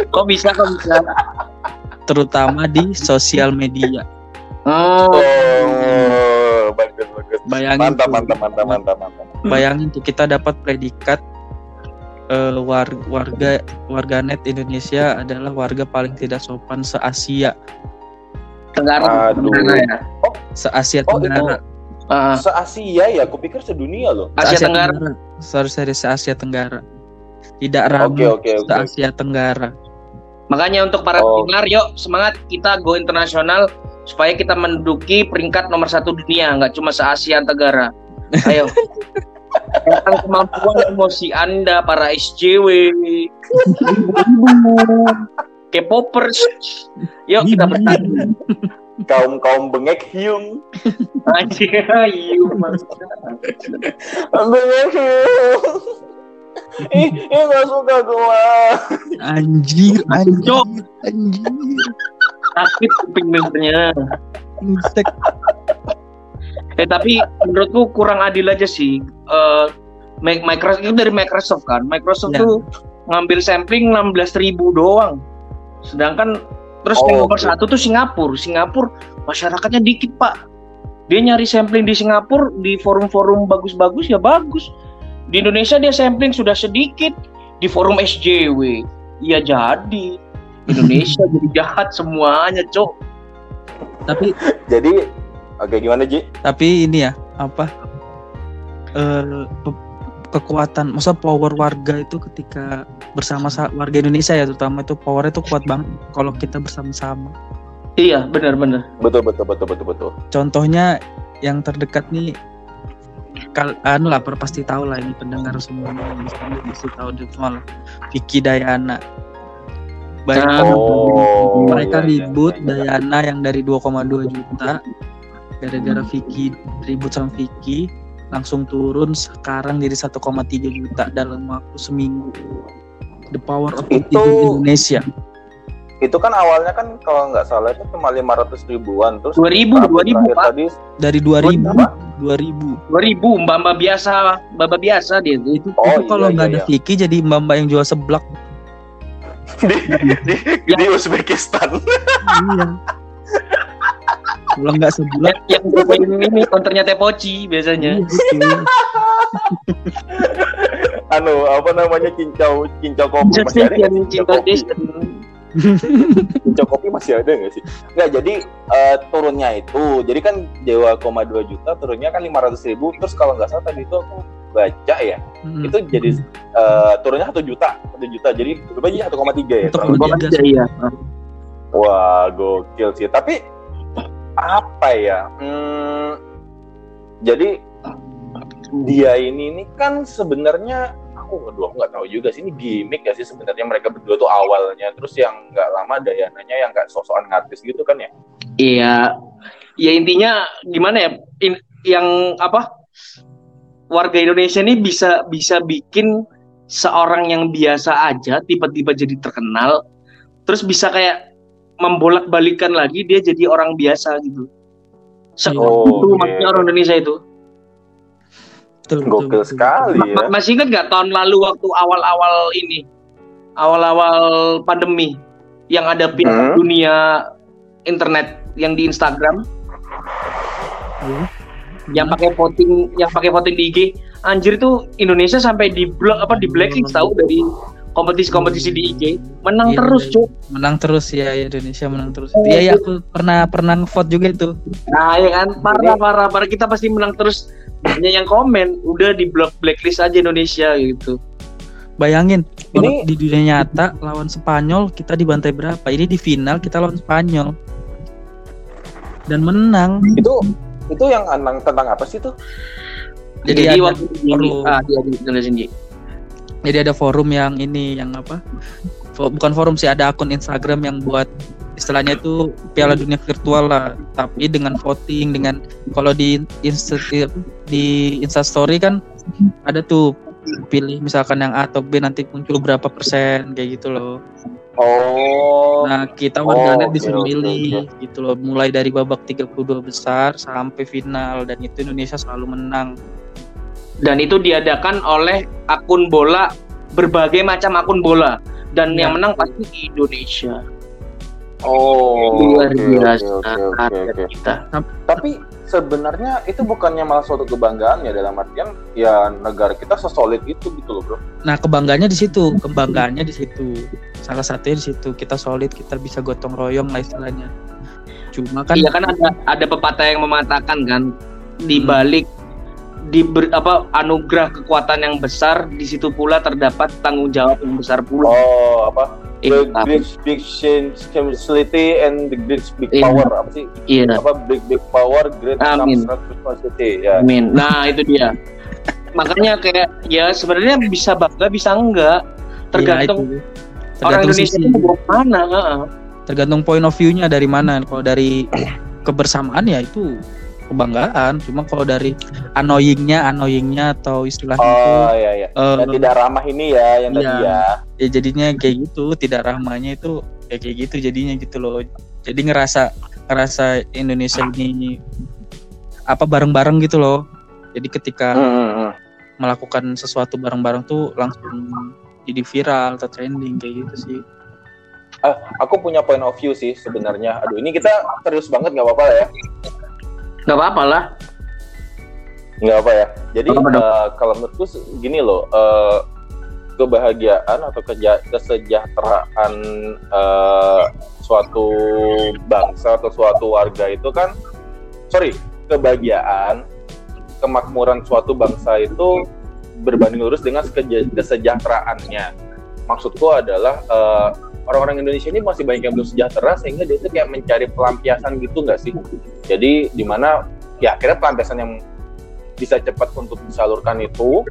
Kok bisa, kok bisa? terutama di sosial media Oh, Oh, bagus bagus. bayangin Mantap mantap mantap mantap mantap. Bayangin tuh kita dapat predikat eh, war- warga warganet Indonesia adalah warga paling tidak sopan se Asia Tenggara. Aduh. Tenggara ya. se Asia Oh, itu Tenggara Ah, se Asia ya, aku pikir sedunia loh. Asia Tenggara. sorry sorry se Asia Tenggara tidak Oke ramai oke se. Asia Tenggara Makanya untuk para Oh. pendengar, yuk semangat kita go internasional supaya kita menduduki peringkat nomor satu dunia, nggak cuma se Asia Tenggara. Ayo. Tentang kemampuan emosi Anda para SJW, K-popers. Yuk kita bertanding. Kaum kaum bengek hiung. Anjir, ayo. Bengek hiung. Ih, ih gak suka gua. anjir anjir anjir Sakit kuping. Insek. Eh tapi menurutku kurang adil aja sih. Eh Mi- Microsoft itu dari Microsoft kan. Microsoft Ya. tuh ngambil sampling 16.000 doang. Sedangkan terus Oh, yang nomor oke. satu tuh Singapura. Singapura masyarakatnya dikit pak. Dia nyari sampling di Singapura di forum-forum bagus-bagus ya bagus. Di Indonesia dia sampling sudah sedikit di forum SJW. Ya jadi Indonesia jadi jahat semuanya, Cok. tapi Jadi, oke gimana Ji? tapi ini ya apa eh kekuatan masa power warga itu ketika bersama sa- warga Indonesia ya terutama itu powernya itu kuat banget kalau kita bersama-sama Iya, benar-benar. Betul betul betul betul betul. contohnya yang terdekat nih kal anu lah per- pasti tahu lah ini pendengar semua pasti tahu dia semua lah Vicky Dayana Bayangin Oh, mereka iya, iya, ribut iya, iya. Dayana yang dari 2,2 juta gara-gara Vicky ribut sama Vicky langsung turun sekarang jadi 1,3 juta dalam waktu seminggu the power of Itu- Indonesia Itu kan awalnya kan kalau nggak salah itu cuma 500 ribuan terus 2000, update 2000, terakhir Pak. tadi dari 2000 Apa? 2000 2000 mbak-mbak biasa, mbak-mbak biasa dia tuh. itu, Oh, itu kalau iya, nggak iya, ada iya. Vicky jadi mbak-mbak yang jual seblak di, di, Ya. di Uzbekistan. iya kalau nggak seblak Yang, ini, ini konternya Tepoci biasanya. iya, betul. anu apa namanya cincau cincau kopi Just masih ada nggak cincau kopi? Cincau kopi masih ada nggak sih? Nggak jadi eh, turunnya itu jadi kan Dewa koma 2 juta turunnya kan 500 ribu terus kalau nggak salah tadi itu aku baca ya Mm. itu jadi eh, turunnya satu juta satu juta jadi berapa aja 1,3 ya Satu koma tiga. Iya. Wah, gokil sih. Tapi apa ya? Hmm, jadi dia ini ini kan sebenarnya aku aduh aku nggak tahu juga sih ini gimmick ya sih sebenarnya mereka berdua tuh awalnya terus yang nggak lama Dayananya yang nggak sosokan ngartis gitu kan ya Iya. Ya intinya gimana ya? In- yang apa? Warga Indonesia ini bisa bisa bikin seorang yang biasa aja tiba-tiba jadi terkenal, terus bisa kayak membolak-balikan lagi dia jadi orang biasa gitu. Se Oh, itu oke. maksudnya orang Indonesia itu. Betul, betul, gokil betul. sekali ya Ma- Masih ingat nggak tahun lalu waktu awal-awal ini, awal-awal pandemi yang ada Hmm. dunia internet yang di Instagram? Iya. yang pakai voting yang pakai voting di IG anjir tuh Indonesia sampai di blok apa di blacklist tahu dari kompetisi-kompetisi di IG menang Iya, terus iya. cuy menang terus ya Indonesia menang terus. Oh, Iya ya aku pernah pernah vote juga itu. nah ya kan parah parah parah kita pasti menang terus banyak yang komen udah di blok blacklist aja Indonesia gitu Bayangin Ini- di dunia nyata lawan Spanyol kita dibantai berapa? Ini di final kita lawan Spanyol dan menang. itu itu yang tentang tentang apa sih tuh Jadi, jadi waktu ini forum. ah dia di Indonesia Ji. Jadi ada forum yang ini yang apa? Bukan forum sih ada akun Instagram yang buat istilahnya itu Piala Dunia virtual lah, tapi dengan voting dengan kalau di Insta di Insta Story kan ada tuh pilih misalkan yang A atau B nanti muncul berapa persen kayak gitu loh. oh Nah, kita Oh, warganet oke, disuruh oke, milih gitu loh, mulai dari babak 32 besar sampai final dan itu Indonesia selalu menang. Dan itu diadakan oleh akun bola berbagai macam akun bola dan Ya. yang menang pasti di Indonesia oh luar oke, biasa oke, atlet oke. kita tapi sebenarnya itu bukannya malah suatu kebanggaan ya dalam artian ya negara kita sesolid itu gitu loh bro Nah, kebanggaannya di situ, kebanggaannya di situ. Salah satunya di situ kita solid, kita bisa gotong royong lah istilahnya. Cuma kan Iya kan ada ada pepatah yang mematakan kan di Hmm. balik di ber- apa anugerah kekuatan yang besar di situ pula terdapat tanggung jawab yang besar pula. oh apa Eh, the tapi- big big change facility and the great big Iya. power apa sih Iya, apa big big power great Amin. responsibility ya amin. Nah, itu dia. Makanya kayak ya sebenarnya bisa bangga bisa enggak tergantung Iya, itu. orang tergantung Indonesia sisi, itu mau mana. heeh. tergantung point of view-nya dari mana. Kalau dari kebersamaan ya itu kebanggaan. Cuma kalau dari annoyingnya, annoyingnya atau istilahnya itu oh iya iya eh, yang tidak ramah ini ya yang tadi Iya. ya ya jadinya kayak gitu, tidak ramahnya itu ya kayak gitu jadinya gitu loh. Jadi ngerasa ngerasa Indonesia ini apa bareng-bareng gitu loh. Jadi ketika Hmm, hmm, hmm. melakukan sesuatu bareng-bareng tuh langsung jadi viral atau trending kayak gitu sih. aku punya point of view sih sebenarnya aduh ini kita serius banget nggak apa-apa ya Nggak apa-apa lah. nggak apa ya. Jadi Apa eh, kalau menurutku gini loh eh, kebahagiaan atau keja- kesejahteraan eh, suatu bangsa atau suatu warga itu kan sorry kebahagiaan kemakmuran suatu bangsa itu berbanding lurus dengan kesejahteraannya. Maksudku adalah eh, orang-orang Indonesia ini masih banyak yang belum sejahtera sehingga dia itu kayak mencari pelampiasan gitu nggak sih jadi di mana ya akhirnya pelampiasan yang bisa cepat untuk disalurkan itu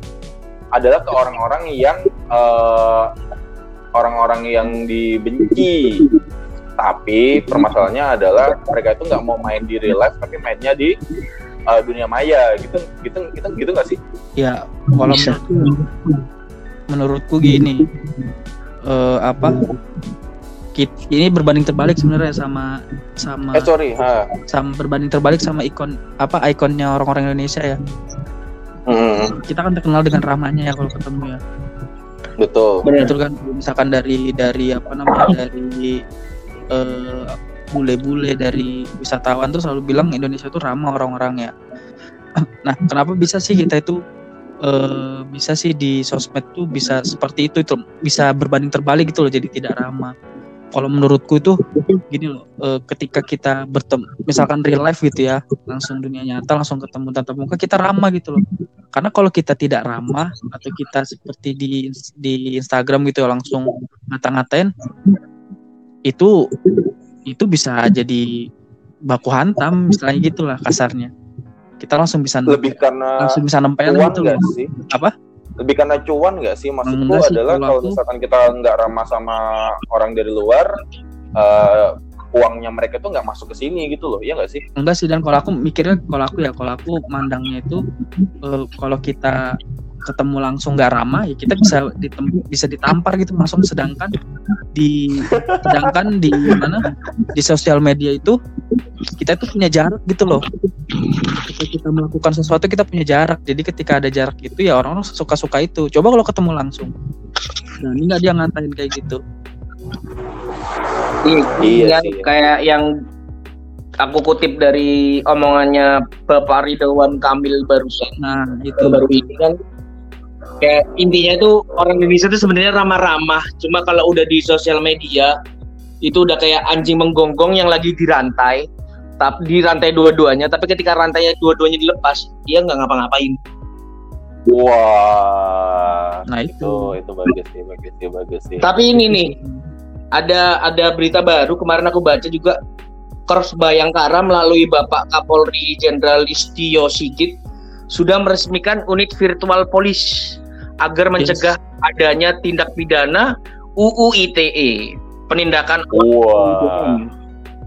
adalah ke orang-orang yang eh, orang-orang yang dibenci. Tapi permasalahannya adalah mereka itu nggak mau main di real life, tapi mainnya di eh, dunia maya gitu, gitu, gitu, gitu nggak sih? Ya kalau menurutku gini eh, apa kit- ini berbanding terbalik sebenarnya sama sama Eh sorry, ha. sama berbanding terbalik sama ikon apa ikonnya orang-orang Indonesia ya. Hmm, Kita kan terkenal dengan ramahnya ya kalau ketemu ya. betul. Betul kan misalkan dari dari apa namanya dari eh, bule-bule dari wisatawan tuh selalu bilang Indonesia itu ramah orang-orangnya. Nah, kenapa bisa sih kita itu eh, bisa sih di sosmed tuh bisa seperti itu itu bisa berbanding terbalik gitu loh jadi tidak ramah. Kalau menurutku itu gini loh, eh, ketika kita bertemu misalkan real life gitu ya, langsung dunia nyata langsung ketemu tatap muka kita ramah gitu loh. Karena kalau kita tidak ramah atau kita seperti di di Instagram gitu ya langsung ngata-ngatain itu itu bisa jadi baku hantam misalnya gitulah kasarnya kita langsung bisa lebih karena langsung bisa nempel gitu loh sih? Apa? Lebih karena cuan nggak sih? Maksudku Enggak sih, adalah kalau kalau aku- misalkan kita nggak ramah sama orang dari luar, eh, uangnya mereka tuh nggak masuk ke sini gitu loh, iya nggak sih? enggak sih dan kalau aku mikirnya kalau aku ya kalau aku mandangnya itu eh, kalau kita ketemu langsung nggak ramah ya kita bisa ditem bisa ditampar gitu langsung sedangkan di sedangkan di mana di sosial media itu kita tuh punya jarak gitu loh. Ketika kita melakukan sesuatu kita punya jarak. Jadi ketika ada jarak itu ya orang-orang suka-suka itu. Coba kalau ketemu langsung. Nah ini nggak dia ngatain kayak gitu. Iya, Iya yang sih. kayak yang aku kutip dari omongannya Bapak Ridwan Kamil barusan. Nah itu. Baru ini kan kayak intinya itu orang Indonesia itu sebenarnya ramah-ramah. Cuma kalau udah di sosial media itu udah kayak anjing menggonggong yang lagi dirantai. Tapi dirantai dua-duanya. Tapi ketika rantainya dua-duanya dilepas dia nggak ngapa-ngapain. Wah, nah itu. Itu itu bagus sih, bagus sih, bagus sih. tapi ini nih ada ada berita baru kemarin aku baca juga. Korps Bayangkara melalui Bapak Kapolri Jenderal Listio Sigit sudah meresmikan unit virtual polis agar mencegah adanya tindak pidana UU ITE penindakan. Wah,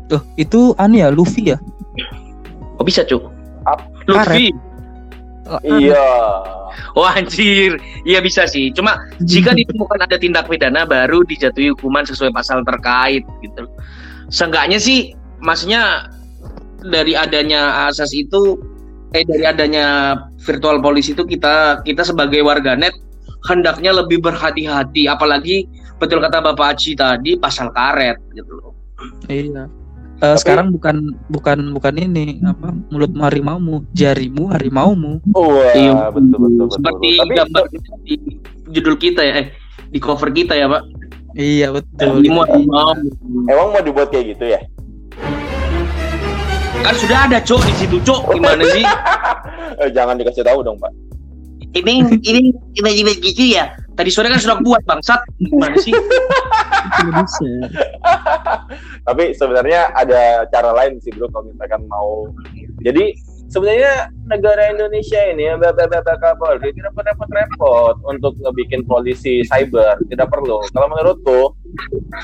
Tuh, itu anu ya Luffy ya? Oh bisa cuk? Ap- Luffy. Iya. Oh anjir. Iya bisa sih. Cuma jika ditemukan ada tindak pidana Baru dijatuhi hukuman sesuai pasal terkait gitu. Seenggaknya sih Maksudnya Dari adanya asas itu Eh dari adanya virtual police itu kita Kita sebagai warganet Hendaknya lebih berhati-hati Apalagi betul kata Bapak Aci tadi Pasal karet gitu loh Iya. Eh, sekarang bukan bukan bukan ini apa mulutmu harimaumu, jarimu harimaumu. Wah, Iya. betul betul betul. Seperti Tapi gambar di judul kita ya Eh di cover kita ya Pak Iya betul. Harimau. emang mau dibuat kayak gitu ya? Kan sudah ada cok di situ cok gimana sih Eh, jangan dikasih tahu dong, Pak. ini ini imajinasi gitu ya tadi sore kan sudah buat bangsat gimana sih bisa. Tapi sebenarnya ada cara lain sih, Bro, kalau misalkan mau. Jadi sebenarnya negara Indonesia ini ya Bapak-bapak Kapolri tidak perlu repot-repot untuk ngebikin polisi cyber, tidak perlu. Kalau menurutku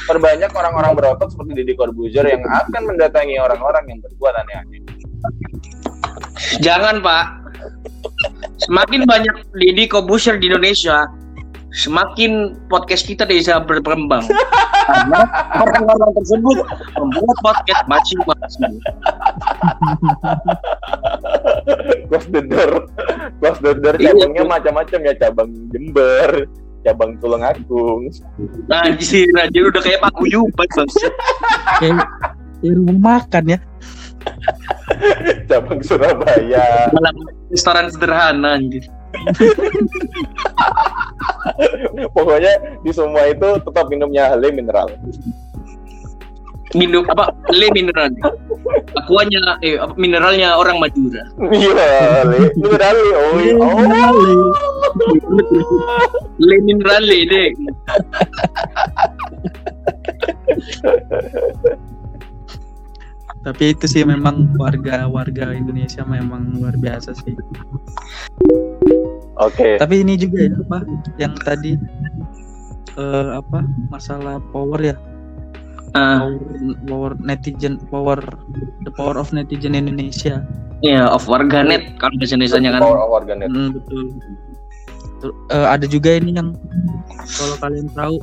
perbanyak orang-orang berotot seperti Deddy Corbuzier yang akan mendatangi orang-orang yang berbuat aneh-aneh. jangan pak. Semakin banyak Didi Kobusier di Indonesia semakin podcast kita bisa berkembang. Karena orang-orang tersebut membuat podcast masing-masing. Close the door, close the door Iya, cabangnya macam-macam ya, cabang Jember, cabang Tulungagung, anjir anjir udah kayak Pak Guyuban bangsat Kayak kayak rumah makan ya. cabang Surabaya. dalam restoran sederhana anjir Pokoknya di semua itu tetap minumnya le mineral. Minum apa le mineral akuanya eh apa, mineralnya orang Madura Iya, le mineral le. Oh, iya. oh. le mineral le deh Tapi itu sih memang warga-warga Indonesia memang luar biasa sih. Oke. Tapi ini juga ya apa yang tadi eh, apa masalah power ya Ah, power, power netizen power the power of netizen Indonesia ya of warganet kalau bahasa Indonesia kan Power of warganet. Hmm, betul Ter- eh, ada juga ini yang kalau kalian tahu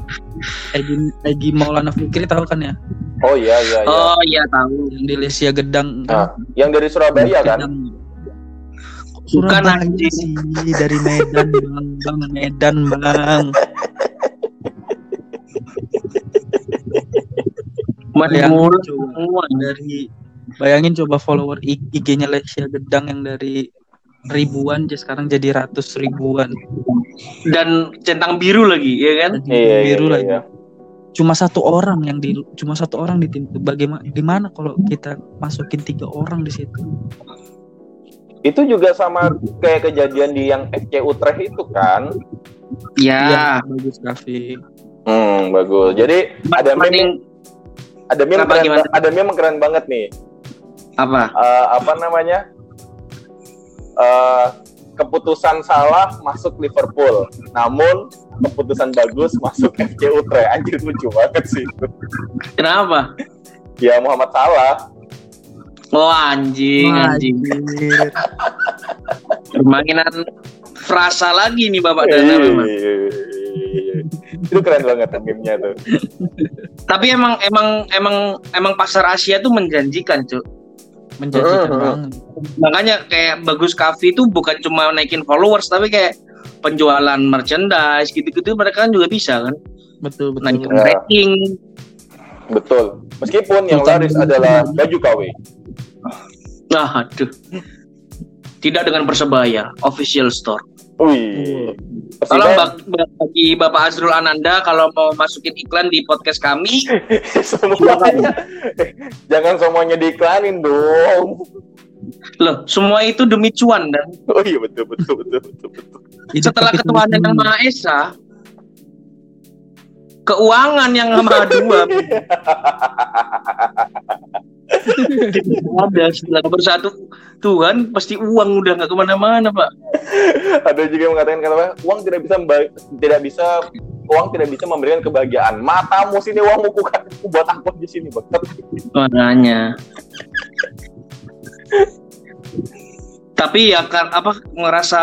Egi Egi Maulana Fikri tahu kan ya Oh iya iya iya. oh iya tahu yang di Lesia Gedang Nah, yang dari Surabaya kan? Gedang. Bukan, Surabaya anjing. sih dari Medan bang bang Medan bang Coba semua dari bayangin coba follower IG-nya Lesia Gedang yang dari ribuan jadi sekarang jadi ratus ribuan. Dan centang biru lagi ya kan? Iya, iya, biru iya, lagi. iya. cuma satu orang yang di cuma satu orang di tim itu bagaimana gimana kalau kita masukin tiga orang di situ? Itu juga sama kayak kejadian di yang FC Utrecht itu kan? ya bagus Kavi Hmm, bagus. Jadi ada meme Mending ada meme Kenapa, keren, gimana? ada meme keren banget nih. apa Eh, apa namanya? eh, keputusan salah masuk Liverpool, namun keputusan bagus masuk FC Utrecht. Anjir lucu banget sih itu. Kenapa? Ya Muhammad Salah. Oh anjing, anjing. Anjir. Permainan frasa lagi nih Bapak Dana memang. Iya. Itu keren banget meme-nya tuh. Tapi emang emang emang emang pasar Asia tuh menjanjikan, Cuk. Menjanjikan Heeh. banget. Makanya kayak Bagus Cafe itu bukan cuma naikin followers tapi kayak penjualan merchandise gitu-gitu mereka kan juga bisa kan Betul betul. naikin Ya. rating. Betul. Meskipun yang Bukan- laris adalah baju KW. Nah, aduh. Tidak dengan Persebaya, official store. Wih. Tolong bagi Bapak Azrul Ananda kalau mau masukin iklan di podcast kami, semuanya. Jangan semuanya diiklanin dong. loh, semua itu demi cuan dan Oh iya betul betul betul betul betul. Itu setelah ketuhanan yang. Maha Esa, keuangan yang Maha Dua ada setelah bersatu Tuhan pasti uang udah nggak ke mana-mana pak. Ada juga yang mengatakan kenapa? Uang tidak bisa tidak bisa uang tidak bisa memberikan kebahagiaan. Matamu sini uangmu bukan buat apa di sini bakat. makanya. Tapi ya kan apa ngerasa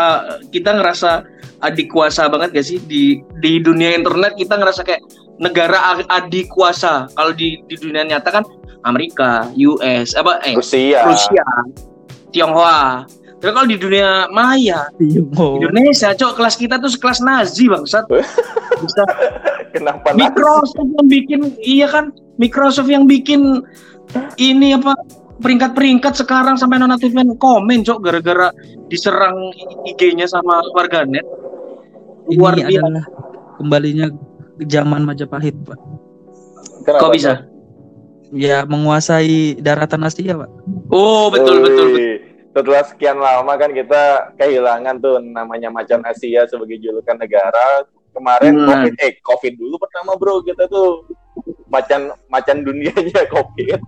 kita ngerasa adik kuasa banget gak sih? Di di dunia internet kita ngerasa kayak negara adik kuasa. Kalau di di dunia nyata kan Amerika US apa eh Rusia. Rusia Tionghoa. Tapi kalau di dunia maya mau. Indonesia cok kelas kita tuh sekelas Nazi bangsat. Bisa. Kenapa Microsoft yang bikin iya kan? Microsoft yang bikin ini apa peringkat-peringkat sekarang sampai nona Tuven komen cok gara-gara diserang IG-nya sama warganet. Ini luar biasa. adalah kembalinya ke zaman Majapahit, Pak. Kenapa? kok bisa Ya menguasai daratan Asia, Pak. oh betul betul betul Wih, Setelah sekian lama kan kita kehilangan tuh namanya macan Asia sebagai julukan negara. Kemarin Hmm. COVID, eh COVID dulu pertama bro kita tuh macan macan dunianya COVID.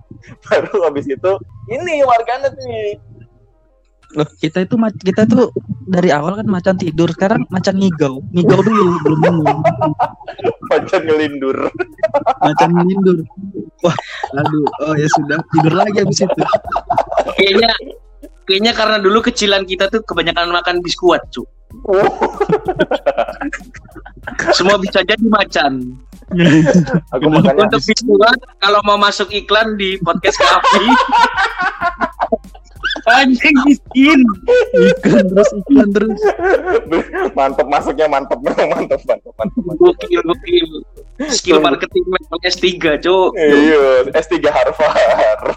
Baru habis itu ini warganet nih. Loh, kita itu kita tuh dari awal kan macan tidur, sekarang macan ngigau. Ngigau dulu belum bangun. Macan ngelindur. Macan tidur. Wah, aduh. Oh ya sudah, tidur lagi habis itu. kayaknya kayaknya karena dulu kecilan kita tuh kebanyakan makan biskuat cu semua bisa jadi macan Aku untuk biskuat kalau mau masuk iklan di podcast kami anjing miskin iklan terus iklan terus. mantep masuknya mantep memang mantep mantep mantep. mantep. gokil gokil skill marketing level S3 cu Iya, S3 Harvard.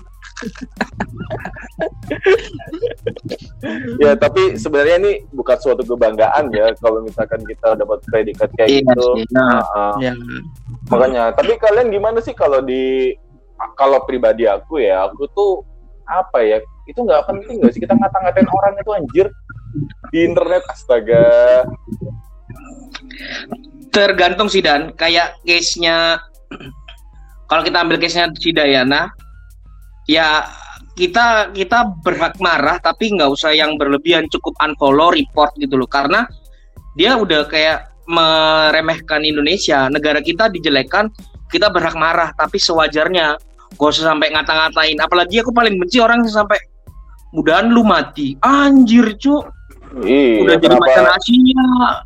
ya tapi sebenarnya ini bukan suatu kebanggaan ya kalau misalkan kita dapat predikat kayak Iya gitu. Nah, Nah, Ya, makanya tapi kalian gimana sih kalau di kalau pribadi aku ya aku tuh apa ya itu nggak penting nggak sih? Kita ngata-ngatain orang itu anjir. Di internet astaga. Tergantung sih dan. Kayak case-nya kalau kita ambil case-nya si Dayana ya kita kita berhak marah tapi nggak usah yang berlebihan cukup unfollow report gitu loh. Karena dia udah kayak meremehkan Indonesia. Negara kita dijelekan kita berhak marah tapi sewajarnya. Gak usah sampai ngata-ngatain. Apalagi aku paling benci orang sampai mudahan lu mati anjir cu iya udah jadi kenapa macan Asia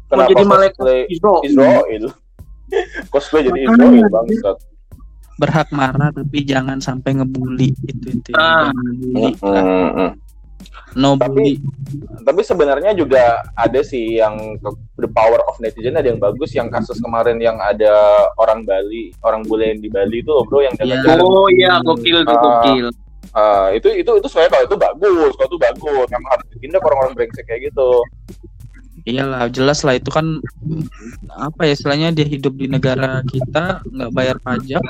mau jadi malaikat Israel. Israel cosplay jadi. Israel bangsat berhak marah tapi jangan sampai ngebully itu itu. Ah. Jangan ngebully. Mm-mm. No Tapi- bully. tapi sebenarnya juga ada sih yang ke- the power of netizen ada yang bagus yang kasus kemarin yang ada orang Bali orang bule yang di Bali itu loh bro yang Iya. dengan Oh iya, gokil tuh Ah. gokil. Ah, itu itu itu sebenarnya kalau itu bagus kalau itu bagus memang harus ditindak orang-orang brengsek kayak gitu Iyalah, jelas lah itu kan apa ya istilahnya dia hidup di negara kita nggak bayar pajak.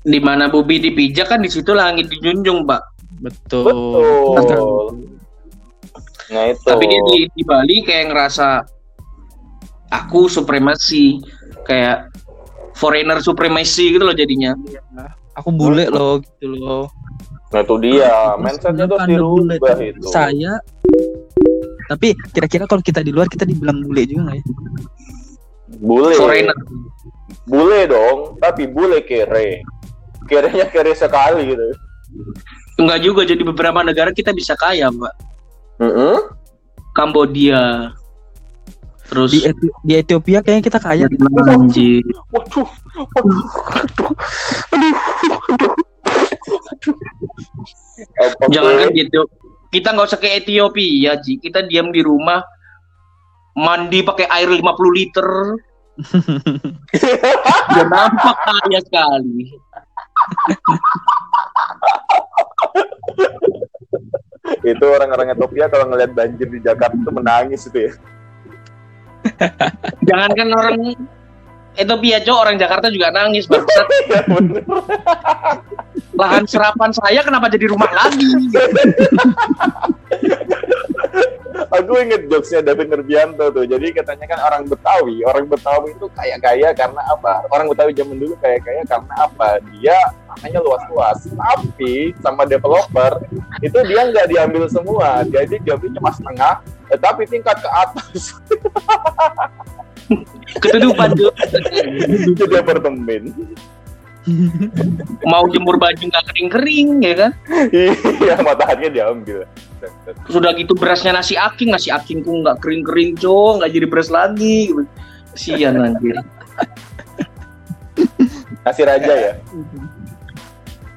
Di mana Bubi dipijak kan di situ langit dijunjung, Pak. Betul. betul nah itu Tapi dia di, di Bali kayak ngerasa aku supremasi, kayak foreigner supremacy gitu loh jadinya. Aku bule loh gitu loh. nah itu dia mindsetnya tuh bule? dirubah itu Saya Tapi kira-kira kalau kita di luar kita dibilang bule juga nggak ya? Bule. Foreigner. Bule dong, tapi bule kere. Kerenya kere sekali gitu. Enggak juga jadi beberapa negara kita bisa kaya, Pak. Heeh. Kambodia. Terus Di, Eti- di Ethiopia kayaknya kita kaya. anjir. Waduh, waduh, waduh, aduh, aduh. Jangan kan gitu. Kita nggak usah ke Ethiopia, Ji. Kita diam di rumah mandi pakai air 50 liter. Udah nampak kaya sekali. itu orang-orang Ethiopia kalau ngeliat banjir di Jakarta itu menangis itu ya. Jangankan orang Ethiopia, Cok, orang Jakarta juga nangis, bangsat. Ya bener. Lahan serapan saya kenapa jadi rumah lagi? Aku inget jokesnya David Nurbianto tuh. Jadi katanya kan orang Betawi, orang Betawi itu kaya-kaya karena apa? Orang Betawi zaman dulu kaya-kaya karena apa? Dia tanahnya luas-luas. Tapi sama developer itu dia nggak diambil semua. Jadi diambil cuma setengah. eh, Tapi tingkat ke atas Ketudupan, Cok. jadi apartemen. Mau jemur baju nggak kering-kering, ya kan? Iya mataharinya diambil. Sudah gitu berasnya nasi aking, nasi akingku nggak kering-kering, Cok. Nggak jadi beras lagi. Kasian anjir. Nasi raja ya,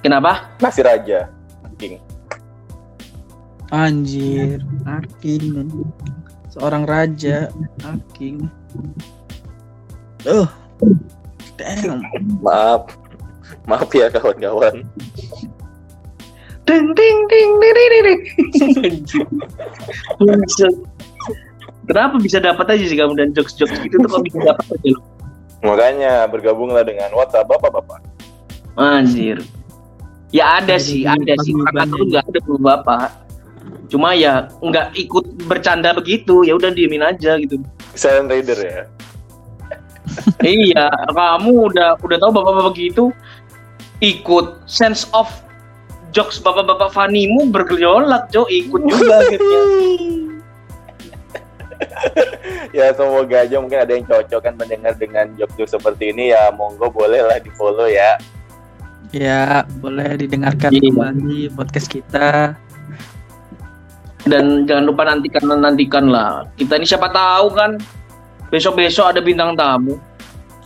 Kenapa? nasi raja. King. Anjir, Aking. Seorang raja, Aking. Oh, damn. Maaf, maaf ya kawan-kawan. Ding ding ding ding ding ding. Kenapa bisa dapat aja sih kamu dan jokes-jokes gitu tuh kok bisa dapat aja lo? Makanya bergabunglah dengan WhatsApp bapak-bapak. Anjir. Ya ada sih, ada sih. Kakak tuh nggak ada perlu bapak. Cuma ya nggak ikut bercanda begitu, ya udah diemin aja gitu. Silent Raider ya. iya, kamu udah udah tahu bapak-bapak gitu ikut sense of jokes bapak-bapak Fanimu bergejolak, Jo, ikut juga akhirnya. ya semoga aja mungkin ada yang cocok kan mendengar dengan jok-jok seperti ini ya monggo boleh lah di follow ya Ya, boleh didengarkan Iya. kembali podcast kita. Dan jangan lupa nantikan nantikan lah. Kita ini siapa tahu kan besok-besok ada bintang tamu.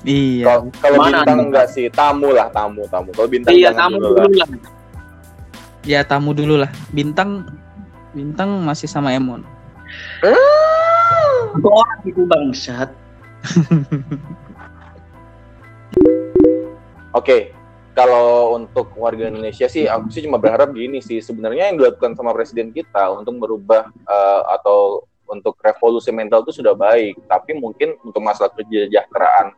Iya. kalau bintang nih? enggak sih tamu lah tamu tamu kalau bintang Iya, tamu dulu lah. dulu lah. Ya tamu dulu lah. Bintang Bintang masih sama Emon. Itu orang itu bangsat. Oke, kalau untuk warga Indonesia sih, aku sih cuma berharap gini sih. Sebenarnya yang dilakukan sama presiden kita untuk merubah eh, atau untuk revolusi mental itu sudah baik, tapi mungkin untuk masalah kesejahteraan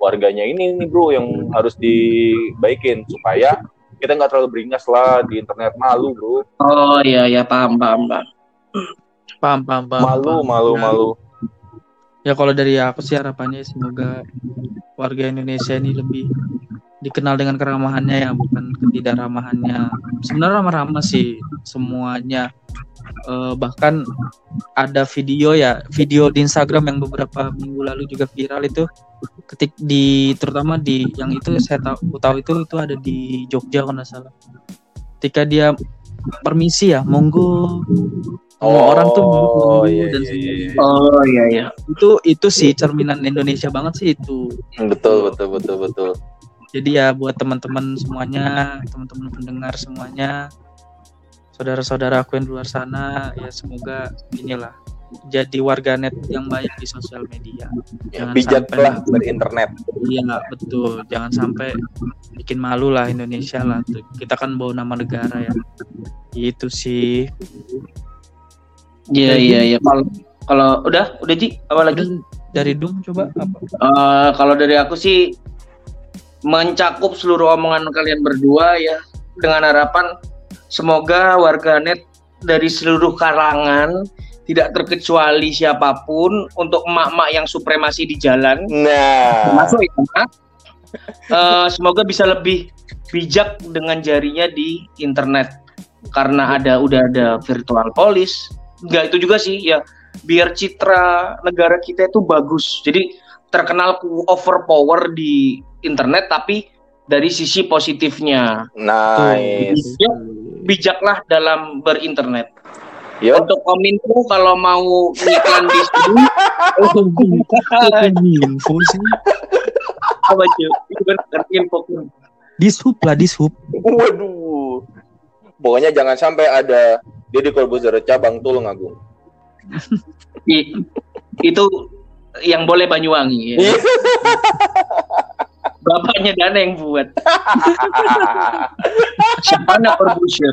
warganya ini nih bro yang harus dibaikin supaya kita nggak terlalu beringas lah di internet malu bro, Oh iya iya paham paham paham. Paham, paham, paham. malu paham. malu Ya. malu. Ya kalau dari aku sih harapannya semoga warga Indonesia ini lebih dikenal dengan keramahannya ya, bukan ketidakRamahannya. Sebenarnya ramah-ramah sih semuanya. Eh, bahkan ada video ya, video di Instagram yang beberapa minggu lalu juga viral itu ketik di terutama di yang itu saya tahu tahu itu itu ada di Jogja kalau nggak salah. Ketika dia permisi ya, monggo semua orang tuh monggo iya, dan iya, semuanya iya. Oh iya iya. itu itu sih cerminan Indonesia banget sih itu betul betul betul betul. Jadi ya buat teman-teman semuanya teman-teman pendengar semuanya saudara-saudara aku yang di luar sana ya semoga inilah jadi warganet yang baik di sosial media. Ya, Jangan bijaklah sampai- berinternet. iya nggak betul. Jangan sampai bikin malu lah Indonesia lah. Kita kan bawa nama negara ya. Itu sih. Iya iya iya. Kalau kalau udah udah Ji? Apa lagi? Dari Dung coba apa? Eh, kalau dari aku sih mencakup seluruh omongan kalian berdua ya dengan harapan semoga warganet dari seluruh kalangan tidak terkecuali siapa pun untuk emak-emak yang supremasi di jalan Nah, termasuk ya. Eh, semoga bisa lebih bijak dengan jarinya di internet karena ada udah ada virtual police nggak itu juga sih ya biar citra negara kita itu bagus. Jadi terkenal overpower di internet tapi dari sisi positifnya. Nice. Ya, bijaklah dalam berinternet. Yo, Untuk kominfo kalau mau iklan di sini, info sih apa cuy? Itu kan info. dishub lah dishub waduh. Pokoknya jangan sampai ada Deddy Corbuzier cabang Tulungagung. I- Itu yang boleh Banyuwangi. Ya. Bapaknya Dana yang buat. Siapa nak producer?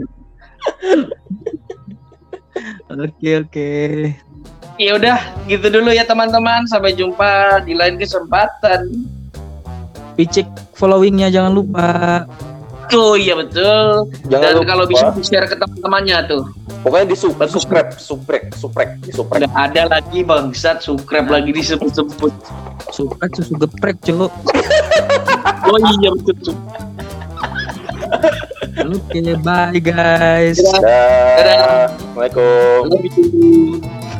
oke oke Ya udah, gitu dulu ya teman-teman. Sampai jumpa di lain kesempatan. picek followingnya jangan lupa Oh iya betul. Jangan Dan lupa. kalau bisa di share ke teman-temannya tuh. Pokoknya di sub, Bagus. suprek, suprek, suprek, di ada lagi bangsat subscribe lagi disebut-sebut. suka susu geprek cok Oh iya betul. oke bye guys Dah. Assalamualaikum. Love you.